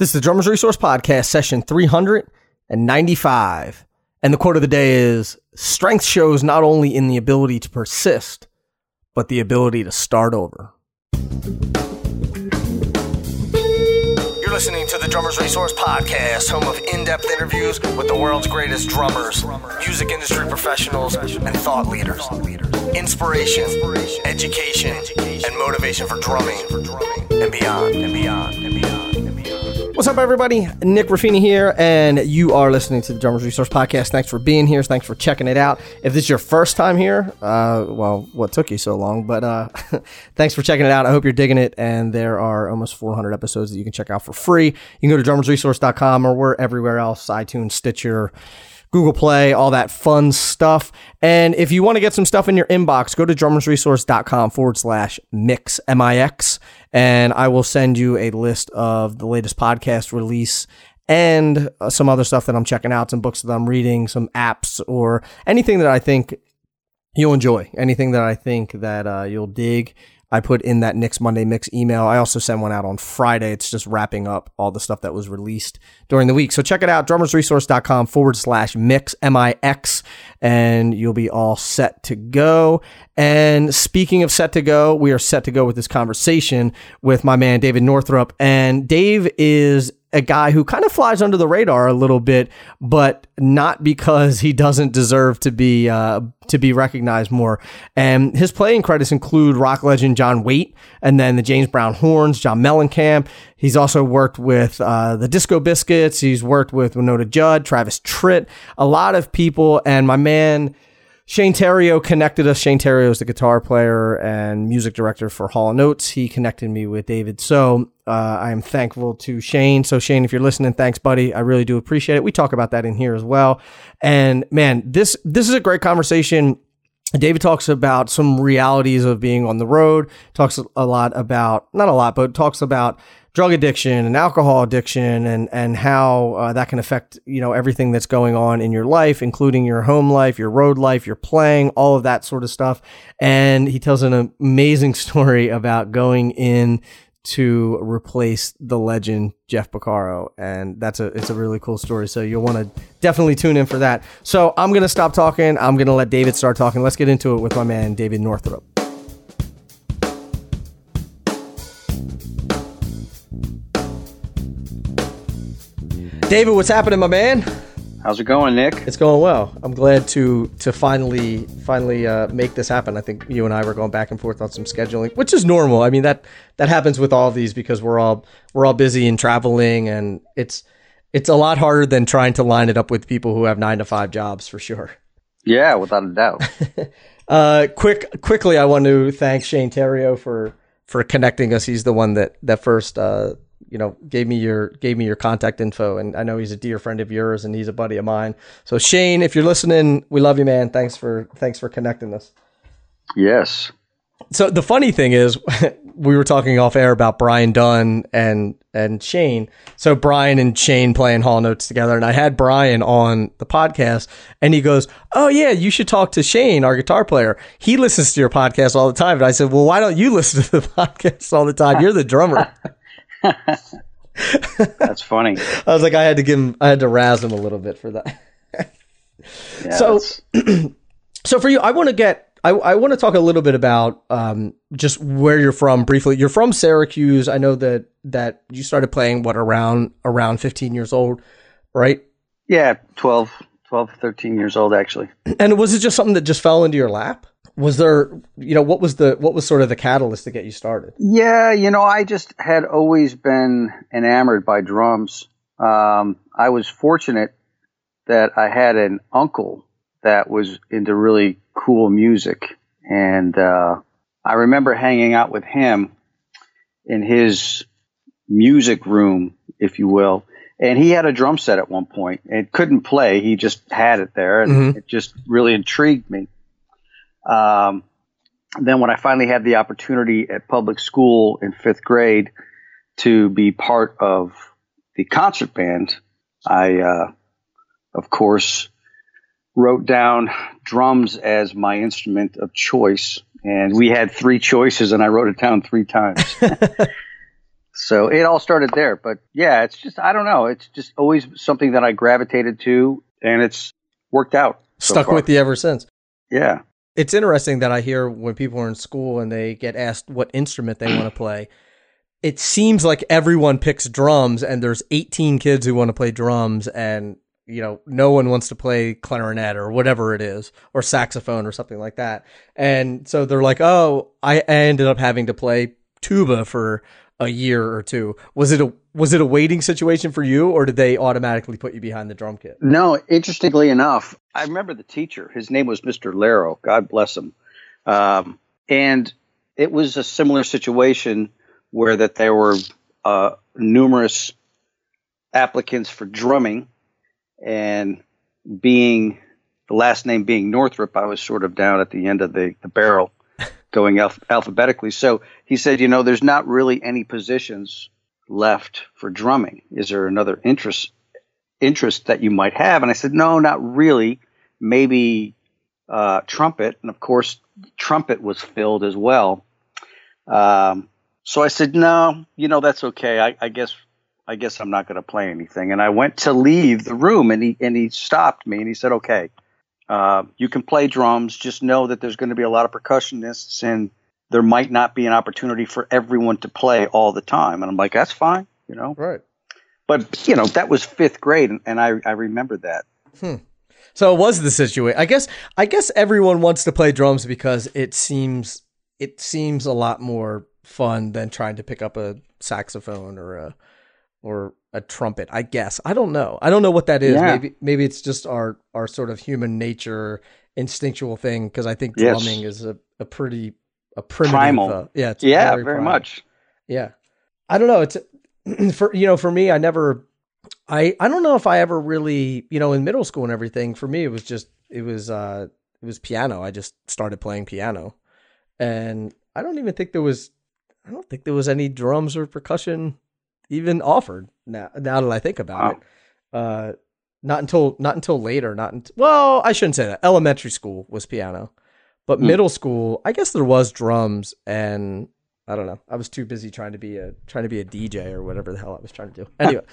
This is the Drummers Resource Podcast, session 395. And the quote of the day is Strength shows not only in the ability to persist, but the ability to start over. You're listening to the Drummers Resource Podcast, home of in depth interviews with the world's greatest drummers, music industry professionals, and thought leaders. Inspiration, education, and motivation for drumming and beyond, and beyond, and beyond. What's up, everybody? Nick Ruffini here, and you are listening to the Drummers Resource Podcast. Thanks for being here. Thanks for checking it out. If this is your first time here, uh, well, what took you so long? But uh, thanks for checking it out. I hope you're digging it. And there are almost 400 episodes that you can check out for free. You can go to drummersresource.com or we're everywhere else iTunes, Stitcher. Google Play, all that fun stuff. And if you want to get some stuff in your inbox, go to drummersresource.com forward slash mix, M I X, and I will send you a list of the latest podcast release and uh, some other stuff that I'm checking out, some books that I'm reading, some apps, or anything that I think you'll enjoy, anything that I think that uh, you'll dig. I put in that Nick's Monday Mix email. I also send one out on Friday. It's just wrapping up all the stuff that was released during the week. So check it out, drummersresource.com forward slash mix, M I X, and you'll be all set to go. And speaking of set to go, we are set to go with this conversation with my man, David Northrup. And Dave is a guy who kind of flies under the radar a little bit, but not because he doesn't deserve to be uh, to be recognized more. And his playing credits include rock legend John Waite, and then the James Brown Horns, John Mellencamp. He's also worked with uh, the Disco Biscuits. He's worked with Wynonna Judd, Travis Tritt, a lot of people, and my man. Shane Theriot connected us. Shane Theriot is the guitar player and music director for Hall and Oates. He connected me with David. So uh, I am thankful to Shane. So Shane, if you're listening, thanks, buddy. I really do appreciate it. We talk about that in here as well. And man, this this is a great conversation. David talks about some realities of being on the road. Talks a lot about not a lot, but talks about drug addiction and alcohol addiction and and how uh, that can affect you know everything that's going on in your life including your home life your road life your playing all of that sort of stuff and he tells an amazing story about going in to replace the legend Jeff Porcaro and that's a it's a really cool story so you'll want to definitely tune in for that. So I'm to stop talking. I'm to let David start talking. Let's get into it with my man David Northrup. David, what's happening, my man? How's it going, Nick? It's going well. I'm glad to to finally finally uh, make this happen. I think you and I were going back and forth on some scheduling, which is normal. I mean that that happens with all of these because we're all we're all busy and traveling, and it's it's a lot harder than trying to line it up with people who have nine to five jobs for sure. Yeah, without a doubt. uh, quick quickly, I want to thank Shane Theriot for for connecting us. He's the one that that first uh, you know gave me your gave me your contact info. And i know he's a dear friend of yours and he's a buddy of mine. So shane if you're listening we love you man. Thanks for thanks for connecting us. Yes. So the funny thing is we were talking off air about brian Dunne and and shane. So brian and shane playing Hall and Oates together. And i had brian on the podcast and he goes oh yeah you should talk to shane our guitar player. He listens to your podcast all the time. And i said well why don't you listen to the podcast all the time? You're the drummer That's funny. I was like, I had to give him, I had to razz him a little bit for that. yeah, so, so for you, I want to get, I, I want to talk a little bit about um, just where you're from briefly. You're from Syracuse. I know that that you started playing what around around 15 years old, right? Yeah, 12, 12, 13 years old actually. And was it just something that just fell into your lap? Was there you know what was the what was sort of the catalyst to get you started? Yeah you know i just had always been enamored by drums. Um, i was fortunate that i had an uncle that was into really cool music. And uh, i remember hanging out with him in his music room if you will. And he had a drum set at one point. And couldn't play. He just had it there and mm-hmm. it just really intrigued me um, then when I finally had the opportunity at public school in fifth grade to be part of the concert band, I, uh, of course, wrote down drums as my instrument of choice. And we had three choices, and I wrote it down three times. so it all started there. But yeah, it's just I don't know. It's just always something that I gravitated to, and it's worked out. So Stuck far. with you ever since. Yeah. It's interesting that I hear when people are in school and they get asked what instrument they want to play. It seems like everyone picks drums, and there's 18 kids who want to play drums, and you know, no one wants to play clarinet or whatever it is, or saxophone or something like that. And so they're like, oh, I ended up having to play tuba for a year or two. Was it a was it a waiting situation for you, or did they automatically put you behind the drum kit? No, interestingly enough, I remember the teacher. His name was Mr. Laro. God bless him. Um, and it was a similar situation where that there were uh, numerous applicants for drumming, and being the last name being Northrup, I was sort of down at the end of the, the barrel going alph- alphabetically. So he said, you know, there's not really any positions left for drumming. Is there another interest interest that you might have? And I said, no, not really. Maybe uh, trumpet, and of course, trumpet was filled as well. Um, so I said, no, you know, that's okay. I, I guess I guess I'm not going to play anything. And I went to leave the room, and he and he stopped me, and he said, okay. Uh, you can play drums. Just know that there's going to be a lot of percussionists, and there might not be an opportunity for everyone to play all the time. And I'm like, that's fine, you know. Right. But you know, that was fifth grade, and, and I I remember that. Hmm. So it was the situation. I guess I guess everyone wants to play drums because it seems it seems a lot more fun than trying to pick up a saxophone or a or a trumpet. I guess I don't know. I don't know what that is. Yeah. Maybe maybe it's just our our sort of human nature instinctual thing because I think drumming yes. is a, a pretty a primitive. Primal. Uh, yeah. yeah. Very, very much. Yeah. I don't know. It's for you know for me. I never. I I don't know if I ever really you know in middle school and everything. For me, it was just it was uh it was piano. I just started playing piano, and I don't even think there was. I don't think there was any drums or percussion even offered. Now, now that I think about wow. it, uh, not until not until later. Not until, well, I shouldn't say that. Elementary school was piano, but mm. middle school, I guess there was drums, and I don't know. I was too busy trying to be a trying to be a DJ or whatever the hell I was trying to do. Anyway,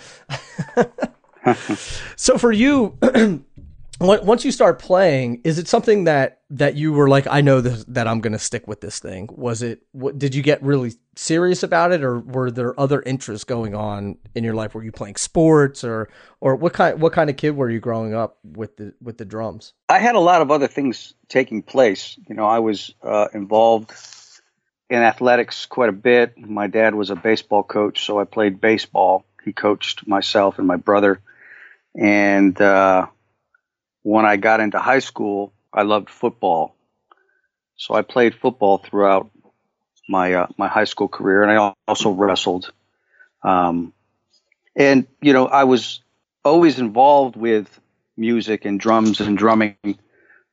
so for you, once you start playing, is it something that that you were like, I know this, that I'm going to stick with this thing? Was it? What, did you get really serious about it, or were there other interests going on in your life? Were you playing sports, or or what kind what kind of kid were you growing up with the with the drums? I had a lot of other things taking place. You know, I was uh, involved in athletics quite a bit. My dad was a baseball coach, so I played baseball. He coached myself and my brother, and uh, when I got into high school, I loved football. So I played football throughout my uh, my high school career, and I also wrestled. Um, and you know, I was always involved with music and drums and drumming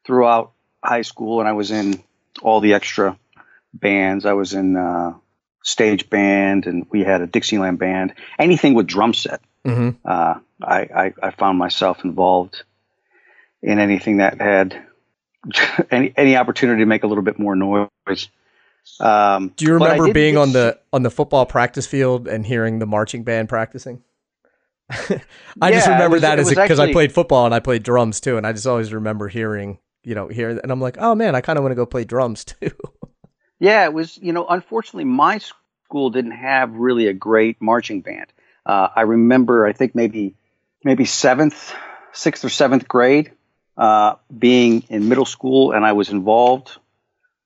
throughout high school, and I was in all the extra bands. I was in uh, stage band, and we had a Dixieland band. Anything with drum set, mm-hmm. uh, I, I, I found myself involved in anything that had any any opportunity to make a little bit more noise. Um, Do you remember being on the on the football practice field and hearing the marching band practicing? I yeah, just remember was, that as because I played football and I played drums too, and I just always remember hearing you know hear and I'm like, oh man, I kind of want to go play drums too. yeah, it was you know unfortunately my school didn't have really a great marching band. Uh, I remember I think maybe maybe seventh, sixth or seventh grade uh, being in middle school, and I was involved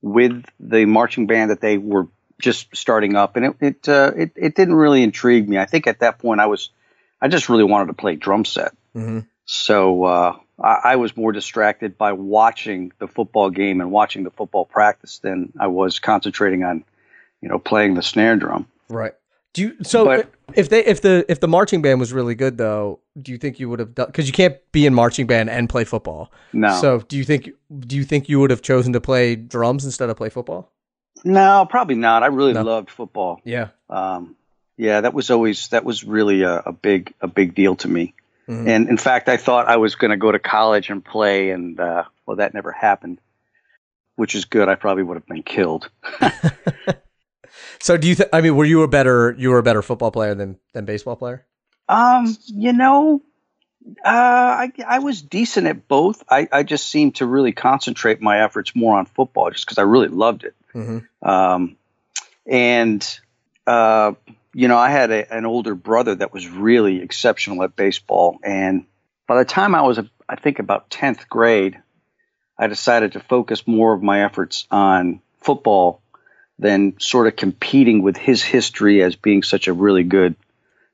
with the marching band that they were just starting up, and it it, uh, it, it didn't really intrigue me. I think at that point I was I just really wanted to play drum set, mm-hmm. so uh, I, I, was more distracted by watching the football game and watching the football practice than I was concentrating on you know playing the snare drum. Right. Do you so but, if they if the if the marching band was really good though, do you think you would have done because you can't be in marching band and play football? No. So do you think do you think you would have chosen to play drums instead of play football? No, probably not. I really no. loved football. Yeah. Um, yeah, that was always that was really a, a big a big deal to me. Mm-hmm. And in fact, I thought I was going to go to college and play, and uh, well, that never happened, which is good. I probably would have been killed. So do you? Th- I mean, were you a better you were a better football player than than baseball player? Um, you know, uh, I I was decent at both. I I just seemed to really concentrate my efforts more on football, just because I really loved it. Mm-hmm. Um, and uh, you know, I had a, an older brother that was really exceptional at baseball, and by the time I was, I think, about tenth grade, I decided to focus more of my efforts on football than sort of competing with his history as being such a really good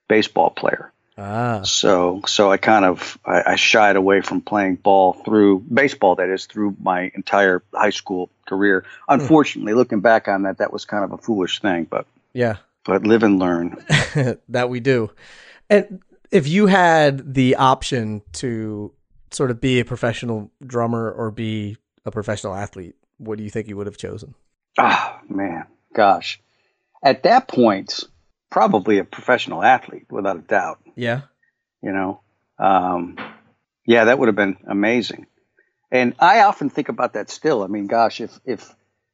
baseball player. Ah, So, so I kind of I, I shied away from playing ball through baseball. That is through my entire high school career. Unfortunately, looking back on that, that was kind of a foolish thing. But yeah, but live and learn. that we do. And if you had the option to sort of be a professional drummer or be a professional athlete, what do you think you would have chosen? Ah, man, gosh, at that point, probably a professional athlete without a doubt. Yeah. you know um, yeah that would have been amazing and i often think about that still i mean gosh if if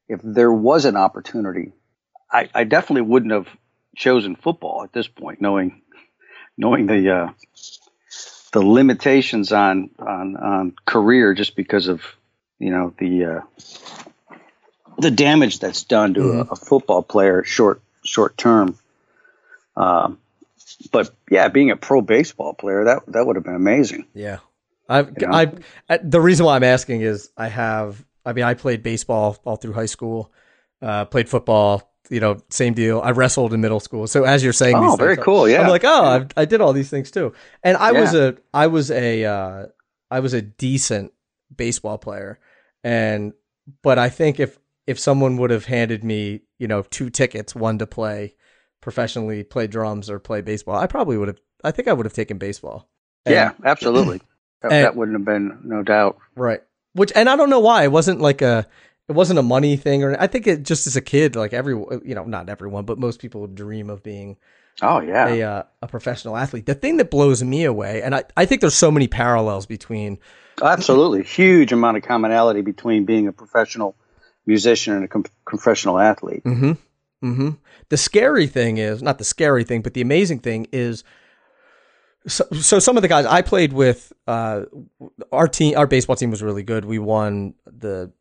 if there was an opportunity i, I definitely wouldn't have chosen football at this point knowing knowing the uh, the limitations on on on career just because of you know the uh, the damage that's done to a, a football player short short term um, but yeah, being a pro baseball player, that that would have been amazing. Yeah. I've, You know? I, I, the reason why I'm asking is I have, I mean, I played baseball all through high school, uh, played football, you know, same deal. I wrestled in middle school. So as you're saying, Oh, these very things, cool. Yeah. I'm like, oh, I've, I did all these things too. And I was a, I was a, uh, I was a decent baseball player. And, but I think if, if someone would have handed me, you know, two tickets, one to play professionally, play drums or play baseball, I probably would have, I think I would have taken baseball. And- yeah, absolutely. That, and- that wouldn't have been no doubt. Right. Which, and I don't know why it wasn't like a, it wasn't a money thing or I think it just as a kid, like every, you know, not everyone, but most people dream of being Oh yeah. a, uh, a professional athlete. The thing that blows me away, and I, I think there's so many parallels between, Absolutely. Huge amount of commonality between being a professional musician and a com- professional athlete. hmm hmm the scary thing is, not the scary thing, but the amazing thing is, so, so some of the guys I played with, uh, our team, our baseball team was really good. We won the,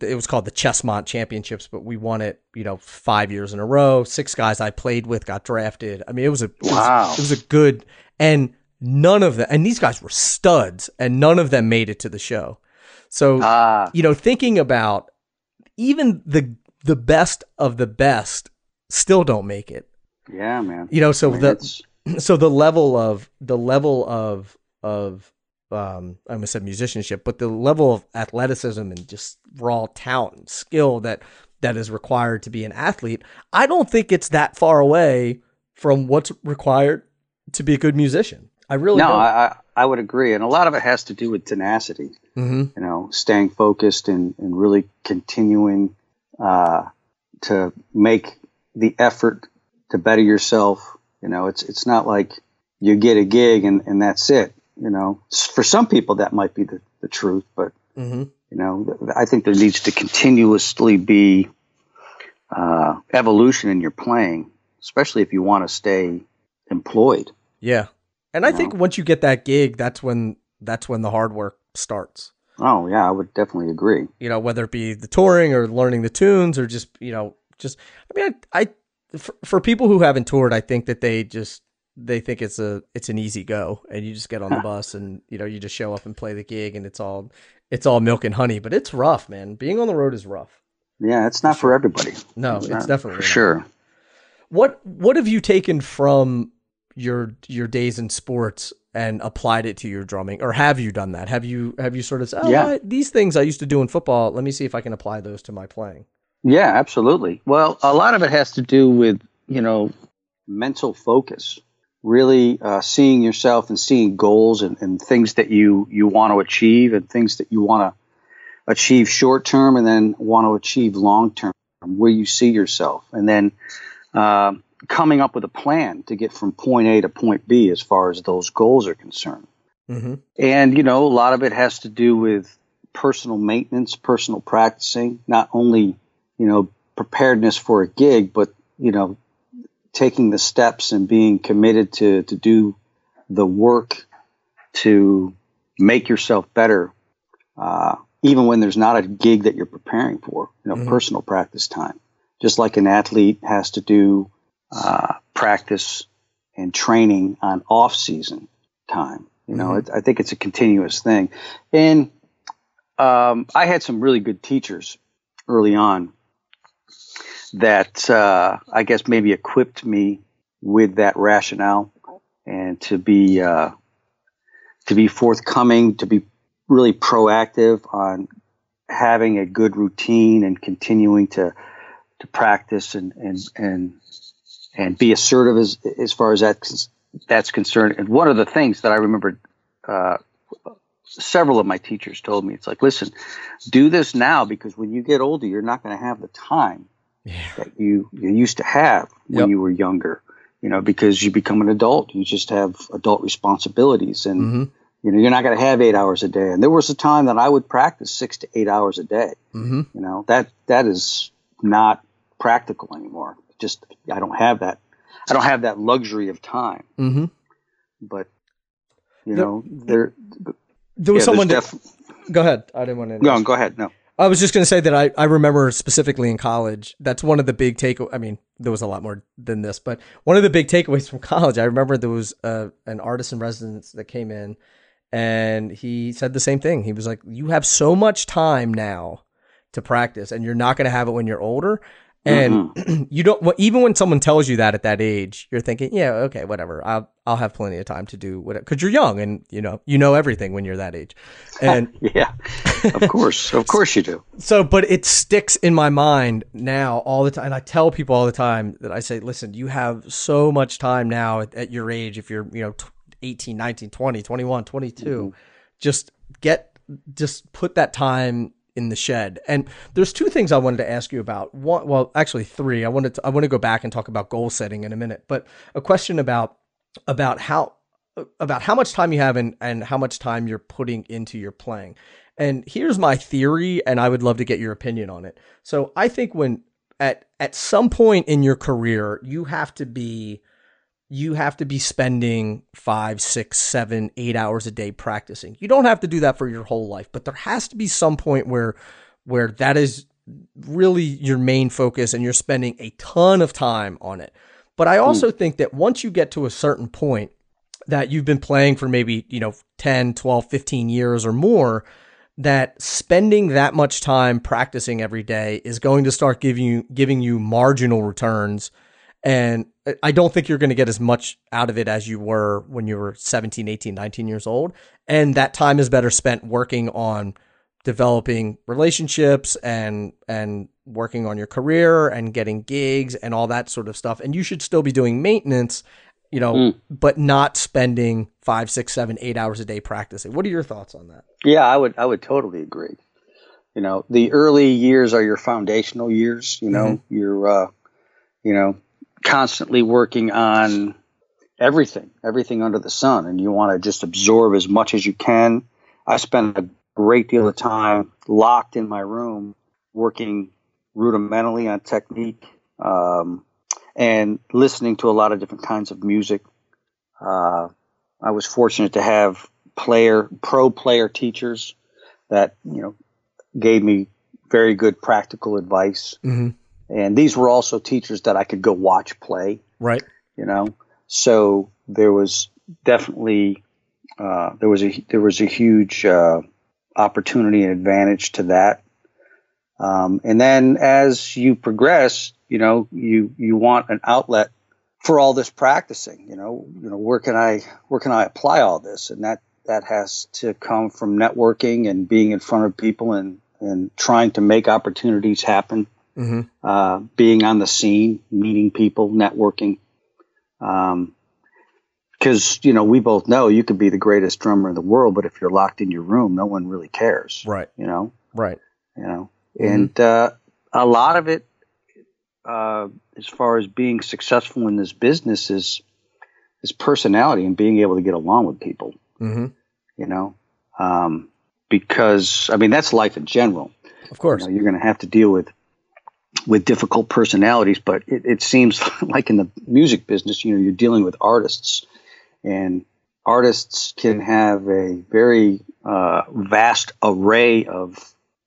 it was called the Chessmont Championships, but we won it, you know, five years in a row. Six guys I played with got drafted. I mean, it was a, it was- Wow. it was a good, and none of them, and these guys were studs, and none of them made it to the show. So, Ah, you know, thinking about even the the best of the best still don't make it. yeah, man. You know, so I mean, the it's- so the level of the level of of um I almost said musicianship, but the level of athleticism and just raw talent and skill that that is required to be an athlete, I don't think it's that far away from what's required to be a good musician. I really no, don't. I, I I would agree, and a lot of it has to do with tenacity. Hmm You know, staying focused and and really continuing uh, to make the effort to better yourself. You know, it's it's not like you get a gig and, and that's it. You know, for some people that might be the, the truth, but hmm you know, I think there needs to continuously be uh, evolution in your playing, especially if you want to stay employed. Yeah. And I You think once you get that gig, that's when that's when the hard work starts. Oh yeah, I would definitely agree. You know, whether it be the touring or learning the tunes or just, you know, just I mean, I, I for, for people who haven't toured, I think that they just they think it's a it's an easy go and you just get on the bus and you know, you just show up and play the gig and it's all it's all milk and honey, but it's rough, man. Being on the road is rough. Yeah, it's not for everybody. No, it's Not- definitely for not. sure. What what have you taken from your your days in sports and applied it to your drumming, or have you done that? Have you have you sort of said, oh, Yeah. I- these things I used to do in football. Let me see if I can apply those to my playing. Yeah, absolutely. Well, a lot of it has to do with, you know, mental focus, really uh, seeing yourself and seeing goals and, and things that you, you want to achieve and things that you want to achieve short term and then want to achieve long term, where you see yourself. And then uh, coming up with a plan to get from point A to point B as far as those goals are concerned. Mm-hmm. And, you know, a lot of it has to do with personal maintenance, personal practicing, not only, you know, preparedness for a gig, but you know, taking the steps and being committed to to do the work to make yourself better, uh, even when there's not a gig that you're preparing for, you know, mm-hmm. personal practice time. Just like an athlete has to do uh, practice and training on off season time. You know, mm-hmm. it, I think it's a continuous thing. And um, I had some really good teachers early on that uh, I guess maybe equipped me with that rationale and to be uh, to be forthcoming, to be really proactive on having a good routine and continuing to to practice and and and and be assertive as as far as that's that's concerned. And one of the things that I remember uh, several of my teachers told me, it's like, listen, do this now because when you get older, you're not going to have the time yeah. that you you used to have when yep. you were younger. You know, because you become an adult, you just have adult responsibilities, and mm-hmm. you know you're not going to have eight hours a day. And there was a time that I would practice six to eight hours a day. Mm-hmm. You know that that is not practical anymore. Just I don't have that. I don't have that luxury of time. Mm-hmm. But you know, there there was yeah, someone. Def- go ahead. I didn't want to. No, go ahead. No. I was just going to say that I, I remember specifically in college, that's one of the big take. I mean, there was a lot more than this, but one of the big takeaways from college, I remember there was a, an artist in residence that came in and he said the same thing. He was like, You have so much time now to practice, and you're not going to have it when you're older. And mm-hmm. you don't even when someone tells you that at that age, you're thinking, yeah, okay, whatever. I'll I'll have plenty of time to do whatever because you're young and you know you know everything when you're that age. And yeah, of course, of course you do. So, but it sticks in my mind now all the time. And I tell people all the time that I say, listen, you have so much time now at, at your age. If you're you know 18, 19, 20, 21, 22, mm-hmm. just get just put that time in the shed. And there's two things I wanted to ask you about. One, well, actually three. I wanted to, I want to go back and talk about goal setting in a minute, but a question about about how about how much time you have and and how much time you're putting into your playing. And here's my theory, and I would love to get your opinion on it. So I think when at at some point in your career, you have to be you have to be spending five, six, seven, eight hours a day practicing. You don't have to do that for your whole life, but there has to be some point where where that is really your main focus and you're spending a ton of time on it. But I also mm. think that once you get to a certain point that you've been playing for maybe, you know, 10, 12, 15 years or more, that spending that much time practicing every day is going to start giving you giving you marginal returns and I don't think you're going to get as much out of it as you were when you were 17, 18, 19 years old. And that time is better spent working on developing relationships and and working on your career and getting gigs and all that sort of stuff. And you should still be doing maintenance, you know, mm. but not spending five, six, seven, eight hours a day practicing. What are your thoughts on that? Yeah, I would I would totally agree. You know, the early years are your foundational years. You know, mm-hmm. you're uh, you know constantly working on everything, everything under the sun, and you want to just absorb as much as you can. I spend a great deal of time locked in my room working rudimentally on technique um, and listening to a lot of different kinds of music. Uh, I was fortunate to have player, pro player teachers that you know gave me very good practical advice. Mm-hmm and these were also teachers that I could go watch play. Right. You know, so there was definitely uh, there was a there was a huge uh, opportunity and advantage to that. Um, and then as you progress, you know, you you want an outlet for all this practicing. You know, you know where can I where can I apply all this? And that that has to come from networking and being in front of people and and trying to make opportunities happen mm-hmm. uh, being on the scene, meeting people, networking. Um, because you know we both know you could be the greatest drummer in the world, but if you're locked in your room, no one really cares. Right. You know. Right. You know, mm-hmm. and uh, a lot of it, uh, as far as being successful in this business, is is personality and being able to get along with people. Mm-hmm. You know, um, because I mean that's life in general. Of course, you you're going to have to deal with with difficult personalities. But it, it seems like in the music business, you know, you're dealing with artists, and artists can have a very uh, vast array of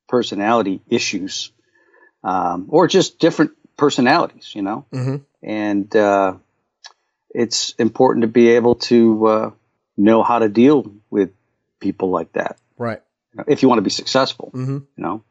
personality issues, um, or just different personalities, you know. Mm-hmm. And uh, it's important to be able to uh, know how to deal with people like that Right. if you want to be successful. Mm-hmm. You know,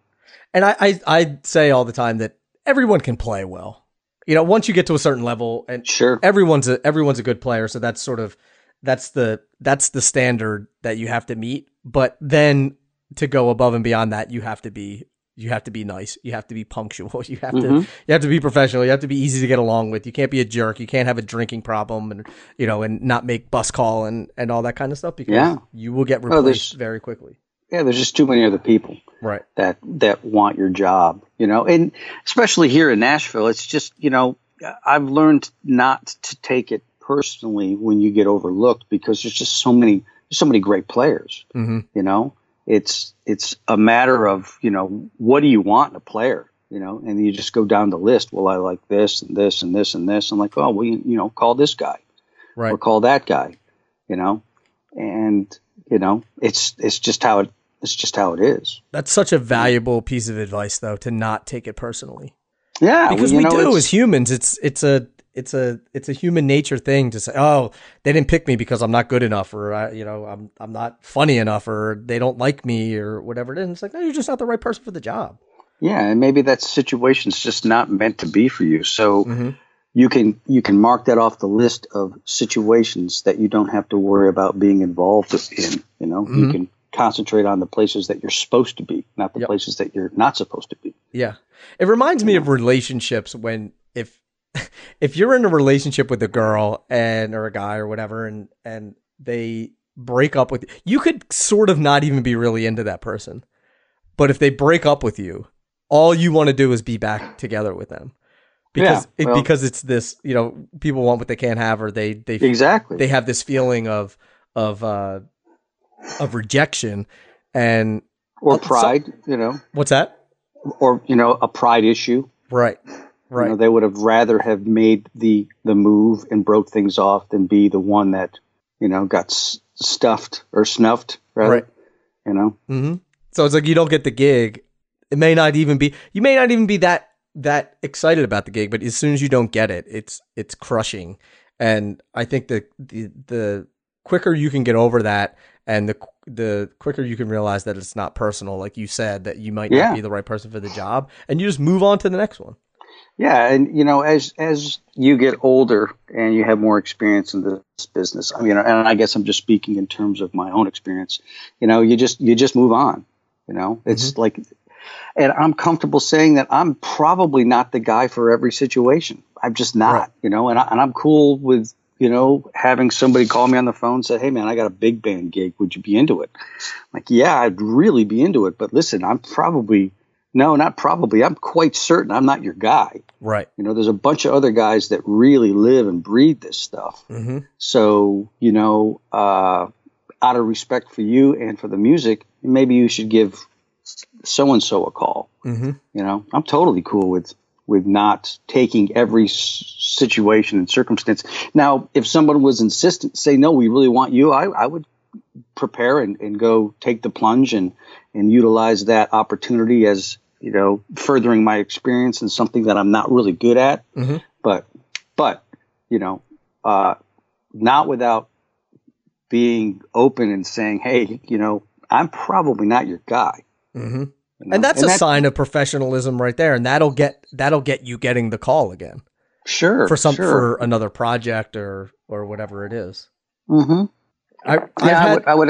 And I, I I say all the time that everyone can play well. You know, once you get to a certain level, and sure. everyone's a everyone's a good player, so that's sort of that's the that's the standard that you have to meet. But then to go above and beyond that, you have to be you have to be nice. You have to be punctual. You have to Mhm. you have to be professional. You have to be easy to get along with. You can't be a jerk. You can't have a drinking problem and you know and not make bus call and and all that kind of stuff because Yeah. you will get Oh, replaced there's- very quickly. Yeah, there's just too many other people Right. that that want your job. You know, and especially here in Nashville, it's just you know I've learned not to take it personally when you get overlooked because there's just so many there's so many great players. hmm You know, it's it's a matter of you know what do you want in a player. You know, and you just go down the list. Well, I like this and this and this and this. I'm like, oh, well, you, you know, call this guy. Right. or call that guy, you know, and you know it's it's just how it it's just how it is. That's such a valuable piece of advice, though, to not take it personally. Yeah, Because well, we know, do as humans. It's it's a it's a it's a human nature thing to say, oh, they didn't pick me because I'm not good enough, or I, you know, I'm I'm not funny enough, or they don't like me, or whatever it is. It's like, no, you're just not the right person for the job. yeah, and maybe that situation's just not meant to be for you. So Mhm. you can you can mark that off the list of situations that you don't have to worry about being involved in. You know, you Mhm. can concentrate on the places that you're supposed to be, not the Yep. places that you're not supposed to be. Yeah. It reminds me of relationships when if if you're in a relationship with a girl and or a guy or whatever and and they break up with you you could sort of not even be really into that person. But if they break up with you, all you want to do is be back together with them. Because Yeah, it, because it's this, you know, people want what they can't have or they they Exactly. they have this feeling of of uh of rejection and or uh, so- pride, you know, what's that? or you know, a pride issue. Right. Right. You know, they would have rather have made the the move and broke things off than be the one that you know got s- stuffed or snuffed. Rather, Right. You know. Mm-hmm. So it's like you don't get the gig. It may not even be. You may not even be that that excited about the gig, but as soon as you don't get it, it's it's crushing. And I think the the the quicker you can get over that, and the the quicker you can realize that it's not personal, like you said, that you might Yeah. not be the right person for the job, and you just move on to the next one. Yeah, and you know, as as you get older and you have more experience in this business, I mean, and I guess I'm just speaking in terms of my own experience. You know, you just you just move on. You know, it's mm-hmm. like, and I'm comfortable saying that I'm probably not the guy for every situation. I'm just not. Right. You know, and I, and I'm cool with you know having somebody call me on the phone and say, "Hey, man, I got a big band gig. Would you be into it?" Like, yeah, I'd really be into it. But listen, I'm probably no, not probably. I'm quite certain I'm not your guy. Right. You know, there's a bunch of other guys that really live and breathe this stuff. hmm So, you know, uh, out of respect for you and for the music, maybe you should give so and so a call. hmm You know, I'm totally cool with with not taking every situation and circumstance. Now, if someone was insistent, say no, we really want you, I, I would prepare and, and go take the plunge and and utilize that opportunity as you know furthering my experience in something that I'm not really good at. Mhm. But but you know, uh, not without being open and saying, hey, you know, I'm probably not your guy. hmm you know? And that's a that- sign of professionalism right there, and that'll get that'll get you getting the call again Sure. for some sure. for another project or or whatever it is. Mm-hmm. I, Yeah, I've I had- would. I would.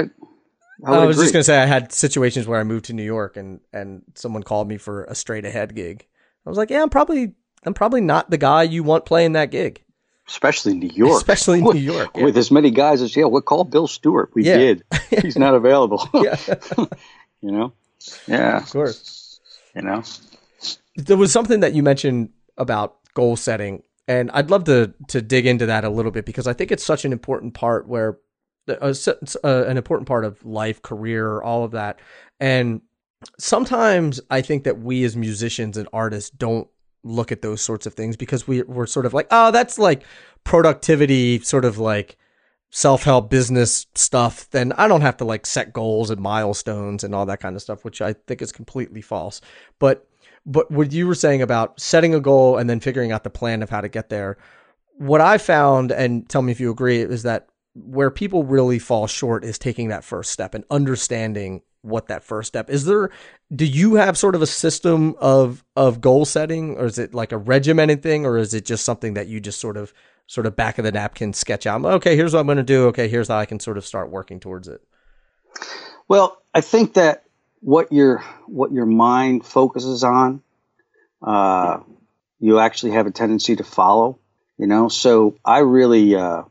I, would I was just gonna say I had situations where I moved to New York and and someone called me for a straight ahead gig. I was like, yeah, I'm probably I'm probably not the guy you want playing that gig, especially in New York, especially New York. Yeah. with as many guys as yeah. we'll call Bill Stewart. We Yeah. did. He's not available. yeah, you know. Yeah. of course. You know. There was something that you mentioned about goal setting, and I'd love to to dig into that a little bit because I think it's such an important part where uh, uh, an important part of life, career, all of that, and sometimes I think that we as musicians and artists don't look at those sorts of things because we we're sort of like, oh, that's like productivity, sort of like self help business stuff. Then I don't have to like set goals and milestones and all that kind of stuff, which I think is completely false. But but what you were saying about setting a goal and then figuring out the plan of how to get there, what I found, and tell me if you agree, is that where people really fall short is taking that first step and understanding what that first step is there do you have sort of a system of of goal setting or is it like a regimented thing or is it just something that you just sort of sort of back of the napkin sketch out okay here's what i'm going to do okay here's how i can sort of start working towards it well i think that what your what your mind focuses on uh, you actually have a tendency to follow you know so i really uh,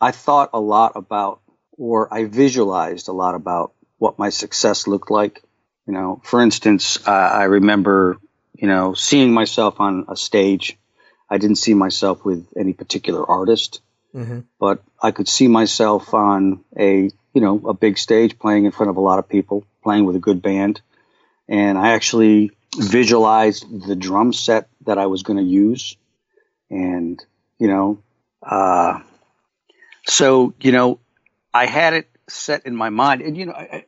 i thought a lot about or i visualized a lot about what my success looked like. You know, for instance, uh, I remember, you know, seeing myself on a stage. I didn't see myself with any particular artist, mm-hmm. but I could see myself on a, you know, a big stage playing in front of a lot of people, playing with a good band. And I actually visualized the drum set that I was going to use. And, you know, uh, so, you know, I had it set in my mind, and you know, I,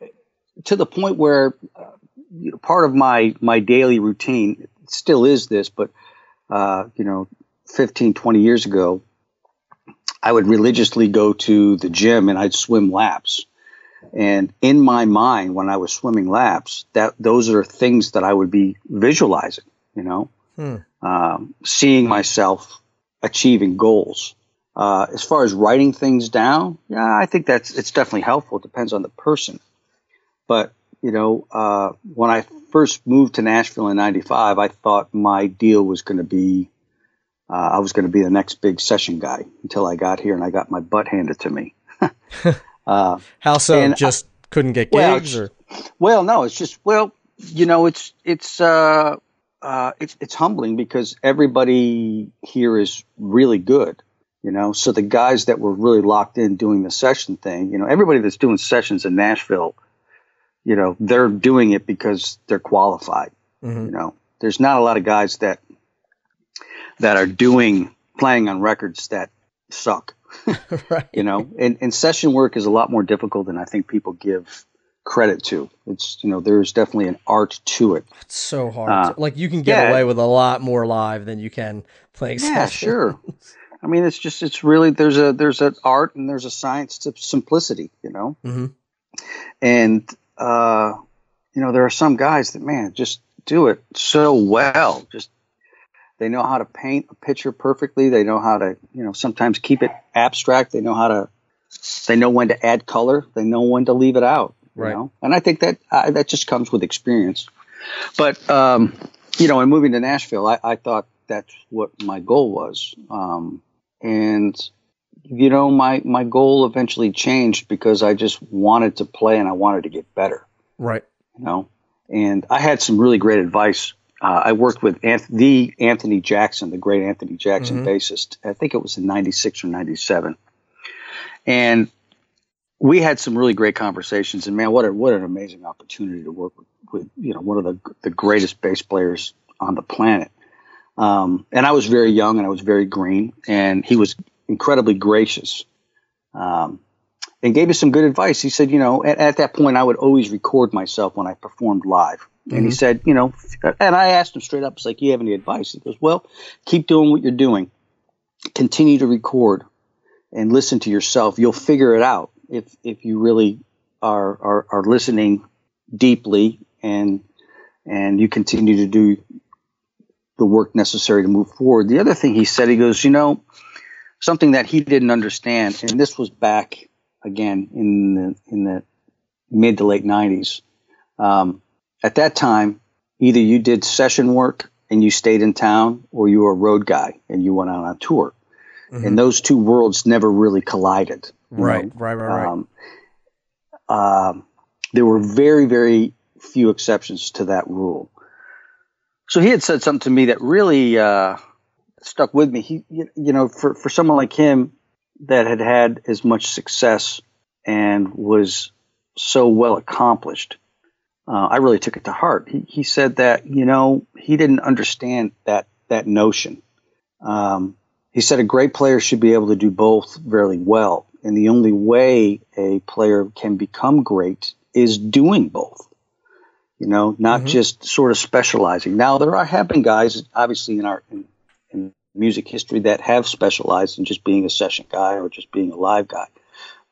to the point where uh, you know, part of my my daily routine still is this, but uh, you know, 15, 20 years ago, I would religiously go to the gym and I'd swim laps. And in my mind, when I was swimming laps, that those are things that I would be visualizing. You know, hmm. um, seeing myself achieving goals. Uh, as far as writing things down, yeah, I think that's it's definitely helpful. It depends on the person. But you know, uh, when I first moved to Nashville in '95, I thought my deal was going to be uh, I was going to be the next big session guy until I got here and I got my butt handed to me. uh, How so? Just I, couldn't get gigs, well, or well, no, it's just well, you know, it's it's uh, uh, it's it's humbling because everybody here is really good you know so the guys that were really locked in doing the session thing you know everybody that's doing sessions in nashville you know they're doing it because they're qualified mm-hmm. you know there's not a lot of guys that that are doing playing on records that suck right. you know and, and session work is a lot more difficult than i think people give credit to it's you know there's definitely an art to it it's so hard uh, like you can get yeah, away with a lot more live than you can playing yeah sure I mean, it's just it's really there's a there's an art and there's a science to simplicity, you know. Mm-hmm. And uh, you know, there are some guys that man just do it so well. Just they know how to paint a picture perfectly. They know how to you know sometimes keep it abstract. They know how to they know when to add color. They know when to leave it out. Right. know? And I think that uh, that just comes with experience. But um, you know, in moving to Nashville, I, I thought that's what my goal was. Um, and you know my my goal eventually changed because I just wanted to play and I wanted to get better. Right. You know, and I had some really great advice. Uh, I worked with Anth- the Anthony Jackson, the great Anthony Jackson mm-hmm. bassist. I think it was in '96 or '97, and we had some really great conversations. And man, what a what an amazing opportunity to work with, with you know one of the the greatest bass players on the planet. Um, and I was very young and I was very green, and he was incredibly gracious um, and gave me some good advice. He said, you know, at, at, that point, I would always record myself when I performed live. Mm-hmm. And he mm-hmm. said, you know, and I asked him straight up, it's like, you have any advice? He goes, well, keep doing what you're doing, continue to record and listen to yourself. You'll figure it out if, if you really are, are, are listening deeply and and you continue to do the work necessary to move forward. The other thing he said, he goes, you know, something that he didn't understand, and this was back again in the in the mid to late '90s. Um, at that time, either you did session work and you stayed in town, or you were a road guy and you went out on tour. Mm-hmm. And those two worlds never really collided. Right, know? right, right, right. Um, uh, there were very, very few exceptions to that rule. So he had said something to me that really uh, stuck with me. He, you know, for, for someone like him that had had as much success and was so well accomplished, uh, I really took it to heart. He, he said that, you know, he didn't understand that that notion. Um, he said a great player should be able to do both very well, and the only way a player can become great is doing both. You know, not mm-hmm. just sort of specializing. Now there are have been guys, obviously in our in, in music history, that have specialized in just being a session guy or just being a live guy.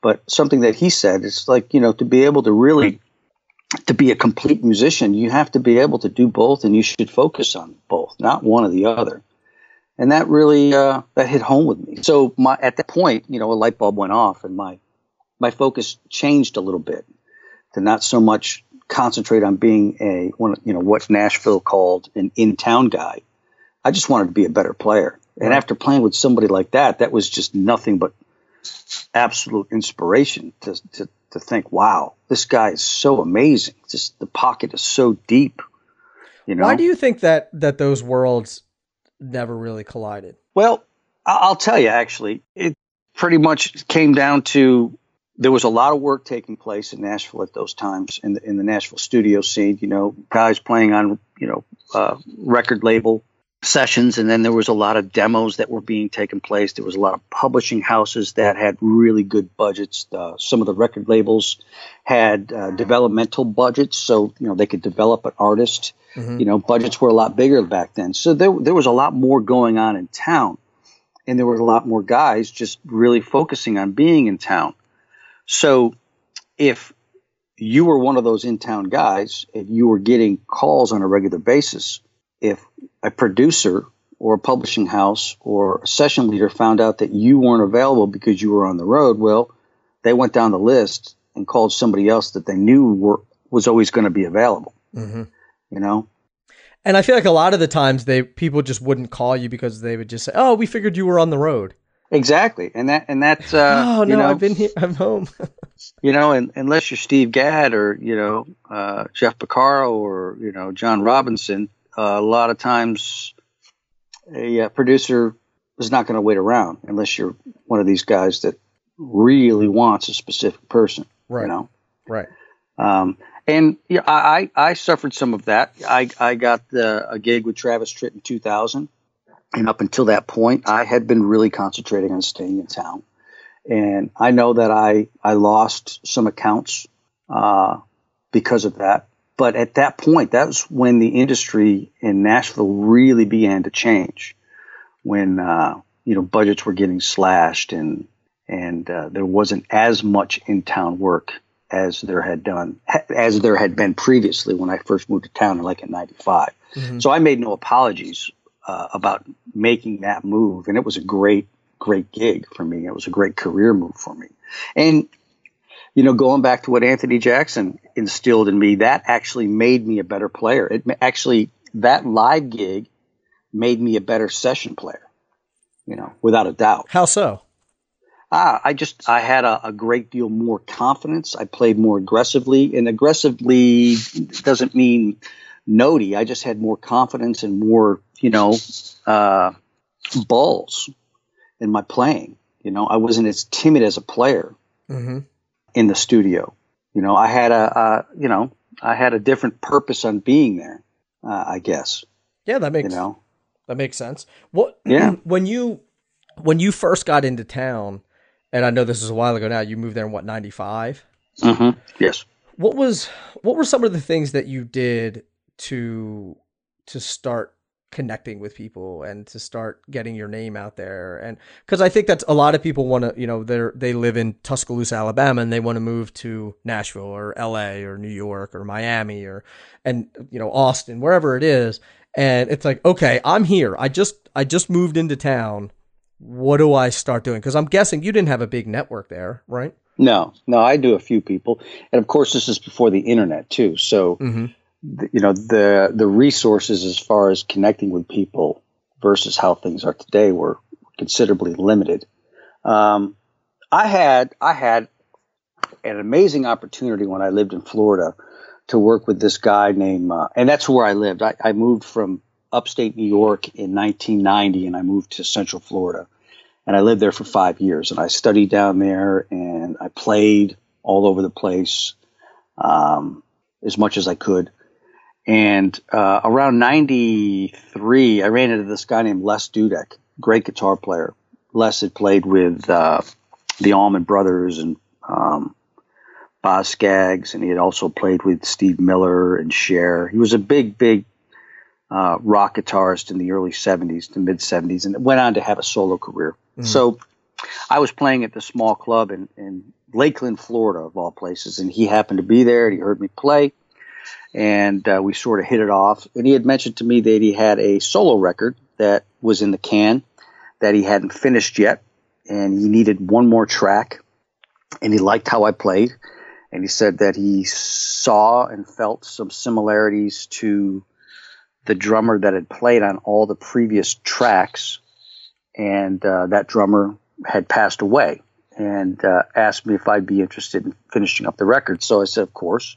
But something that he said it's like you know to be able to really to be a complete musician, you have to be able to do both, and you should focus on both, not one or the other. And that really uh, that hit home with me. So my, at that point, you know, a light bulb went off, and my my focus changed a little bit to not so much concentrate on being a one, you know, what Nashville called an in-town guy. I just wanted to be a better player. And after playing with somebody like that, that was just nothing but absolute inspiration to, to, to think, wow, this guy is so amazing. Just the pocket is so deep. You know? Why do you think that that those worlds never really collided? Well, I'll tell you actually, it pretty much came down to there was a lot of work taking place in Nashville at those times in the in the Nashville studio scene. You know, guys playing on you know uh, record label sessions and then there was a lot of demos that were being taken place. There was a lot of publishing houses that had really good budgets. Uh, some of the record labels had uh, developmental budgets so you know they could develop an artist. Mm-hmm. you know budgets were a lot bigger back then. So there, there was a lot more going on in town and there were a lot more guys just really focusing on being in town. So if you were one of those in town guys and you were getting calls on a regular basis if a producer or a publishing house or a session leader found out that you weren't available because you were on the road, well, they went down the list and called somebody else that they knew were, was always going to be available. Mm-hmm. You know, and I feel like a lot of the times they people just wouldn't call you because they would just say, "Oh, we figured you were on the road." Exactly, and that and that's uh, oh no, you know, I've been here, I'm home. you know, and unless you're Steve Gadd or you know uh, Jeff Porcaro or you know John Robinson, a lot of times a uh, producer is not going to wait around unless you're one of these guys that really wants a specific person. Right. You know. Right. Um, and yeah, I, I suffered some of that. I, I got the, a gig with Travis Tritt in 2000. And up until that point, I had been really concentrating on staying in town. And I know that I, I lost some accounts uh, because of that. But at that point, that was when the industry in Nashville really began to change. When uh, you know budgets were getting slashed and and uh, there wasn't as much in town work as there had done as there had been previously when I first moved to town, in like in '95. Mm-hmm. So I made no apologies uh, about making that move, and it was a great, great gig for me. It was a great career move for me, and you know, going back to what Anthony Jackson instilled in me, that actually made me a better player. It actually, that live gig made me a better session player, you know, without a doubt. How so? Ah, I just, I had a, a great deal more confidence. I played more aggressively, and aggressively doesn't mean notey. I just had more confidence and more, you know, uh, balls in my playing. You know, I wasn't as timid as a player. Mm-hmm in the studio. You know, I had a, a you know, I had a different purpose on being there. Uh, I guess. Yeah, that makes you know that makes sense. What? Yeah. When you when you first got into town, and I know this is a while ago now. You moved there in what ninety five. Mm-hmm. Yes. What was what were some of the things that you did to to start connecting with people and to start getting your name out there. And because i think that's a lot of people want to you know they're they live in tuscaloosa alabama and they want to move to nashville or la or new york or miami or and you know austin wherever it is. And it's like okay i'm here. I just i just moved into town. What do i start doing? Because i'm guessing you didn't have a big network there right? No no i do a few people. And of course this is before the internet too. So mm-hmm you know the the resources as far as connecting with people versus how things are today were considerably limited. Um, I had I had an amazing opportunity when I lived in Florida to work with this guy named, uh, and that's where I lived. I, I, moved from upstate New York in 1990, and I moved to Central Florida, and I lived there for five years. And I studied down there, and I played all over the place um, as much as I could And uh, around '93, I ran into this guy named Les Dudek, great guitar player. Les had played with uh, the Allman Brothers and um, Boz Scaggs, and he had also played with Steve Miller and Cher. He was a big, big uh, rock guitarist in the early 70s to mid 70s and went on to have a solo career. Mm-hmm. So I was playing at the small club in, in Lakeland, Florida, of all places, and he happened to be there and he heard me play. And uh, we sort of hit it off. And he had mentioned to me that he had a solo record that was in the can that he hadn't finished yet, and he needed one more track. And he liked how I played. And he said that he saw and felt some similarities to the drummer that had played on all the previous tracks. And uh, that drummer had passed away and uh, asked me if I'd be interested in finishing up the record. So I said, of course.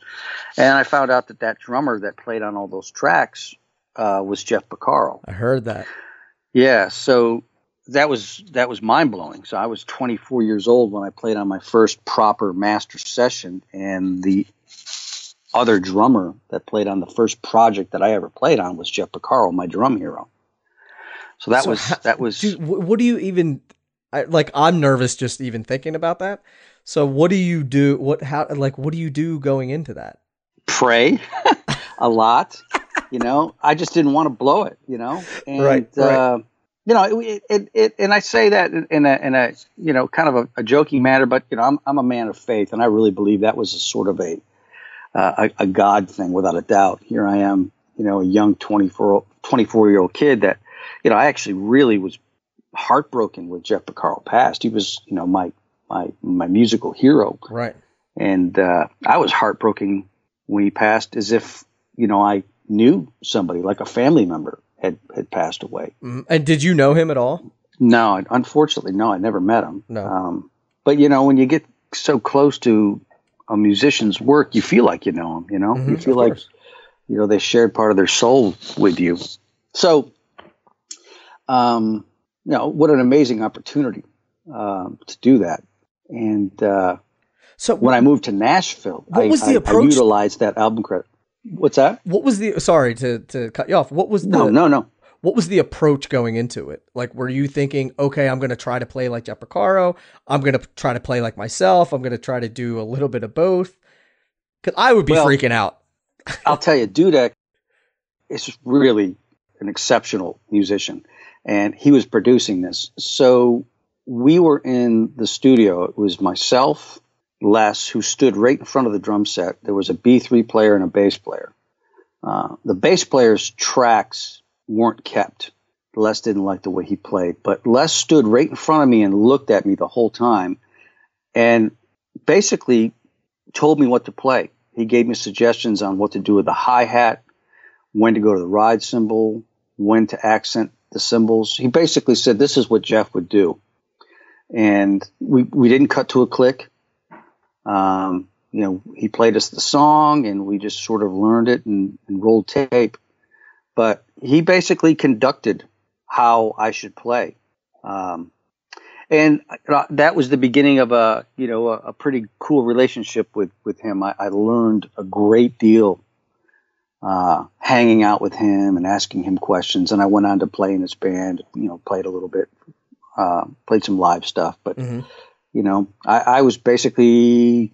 And I found out that that drummer that played on all those tracks uh, was Jeff Porcaro. I heard that. Yeah. So that was that was mind blowing. So I was 24 years old when I played on my first proper master session, and the other drummer that played on the first project that I ever played on was Jeff Porcaro, my drum hero. So that so was that was. Dude, what do you even I, like? I'm nervous just even thinking about that. So what do you do? What how like what do you do going into that? Pray a lot. you know, I just didn't want to blow it. You know, and, right. right. Uh, you know, it, it, it, and I say that in a, in a, you know, kind of a, a, joking manner, but you know, I'm, I'm a man of faith, and I really believe that was a sort of a, uh, a, a, God thing, without a doubt. Here I am, you know, a young 24, 24 year old kid that, you know, I actually really was heartbroken with Jeff Porcaro passed. He was, you know, my, my, my musical hero. Right. And, uh, I was heartbroken when he passed as if, you know, I knew somebody like a family member had had passed away. Mm-hmm. And did you know him at all? No, unfortunately, no. I never met him. No. Um, but you know, when you get so close to a musician's work, you feel like you know him. You know, mm-hmm, you feel like you know they shared part of their soul with you. So, um, you know, what an amazing opportunity um, to do that. And uh, so when I moved to Nashville, what I, was the I, approach? I utilized that album credit. What's that? What was the sorry to to cut you off? What was the no no no? What was the approach going into it? Like, were you thinking, okay, I'm going to try to play like Jeff Porcaro. I'm going to try to play like myself. I'm going to try to do a little bit of both. Because I would be well, freaking out. I'll tell you, Dudek is really an exceptional musician, and he was producing this. So we were in the studio. It was myself, Les, who stood right in front of the drum set. There was a B3 player and a bass player. Uh, the bass player's tracks weren't kept. Les didn't like the way he played, but Les stood right in front of me and looked at me the whole time and basically told me what to play. He gave me suggestions on what to do with the hi hat, when to go to the ride cymbal, when to accent the cymbals. He basically said, This is what Jeff would do. And we, we didn't cut to a click. Um, you know, he played us the song and we just sort of learned it and, and rolled tape. But he basically conducted how I should play. Um, and uh, that was the beginning of a, you know, a, a pretty cool relationship with, with him. I, I learned a great deal uh, hanging out with him and asking him questions. And I went on to play in his band, you know, played a little bit, uh, played some live stuff. But mm-hmm you know, I, I was basically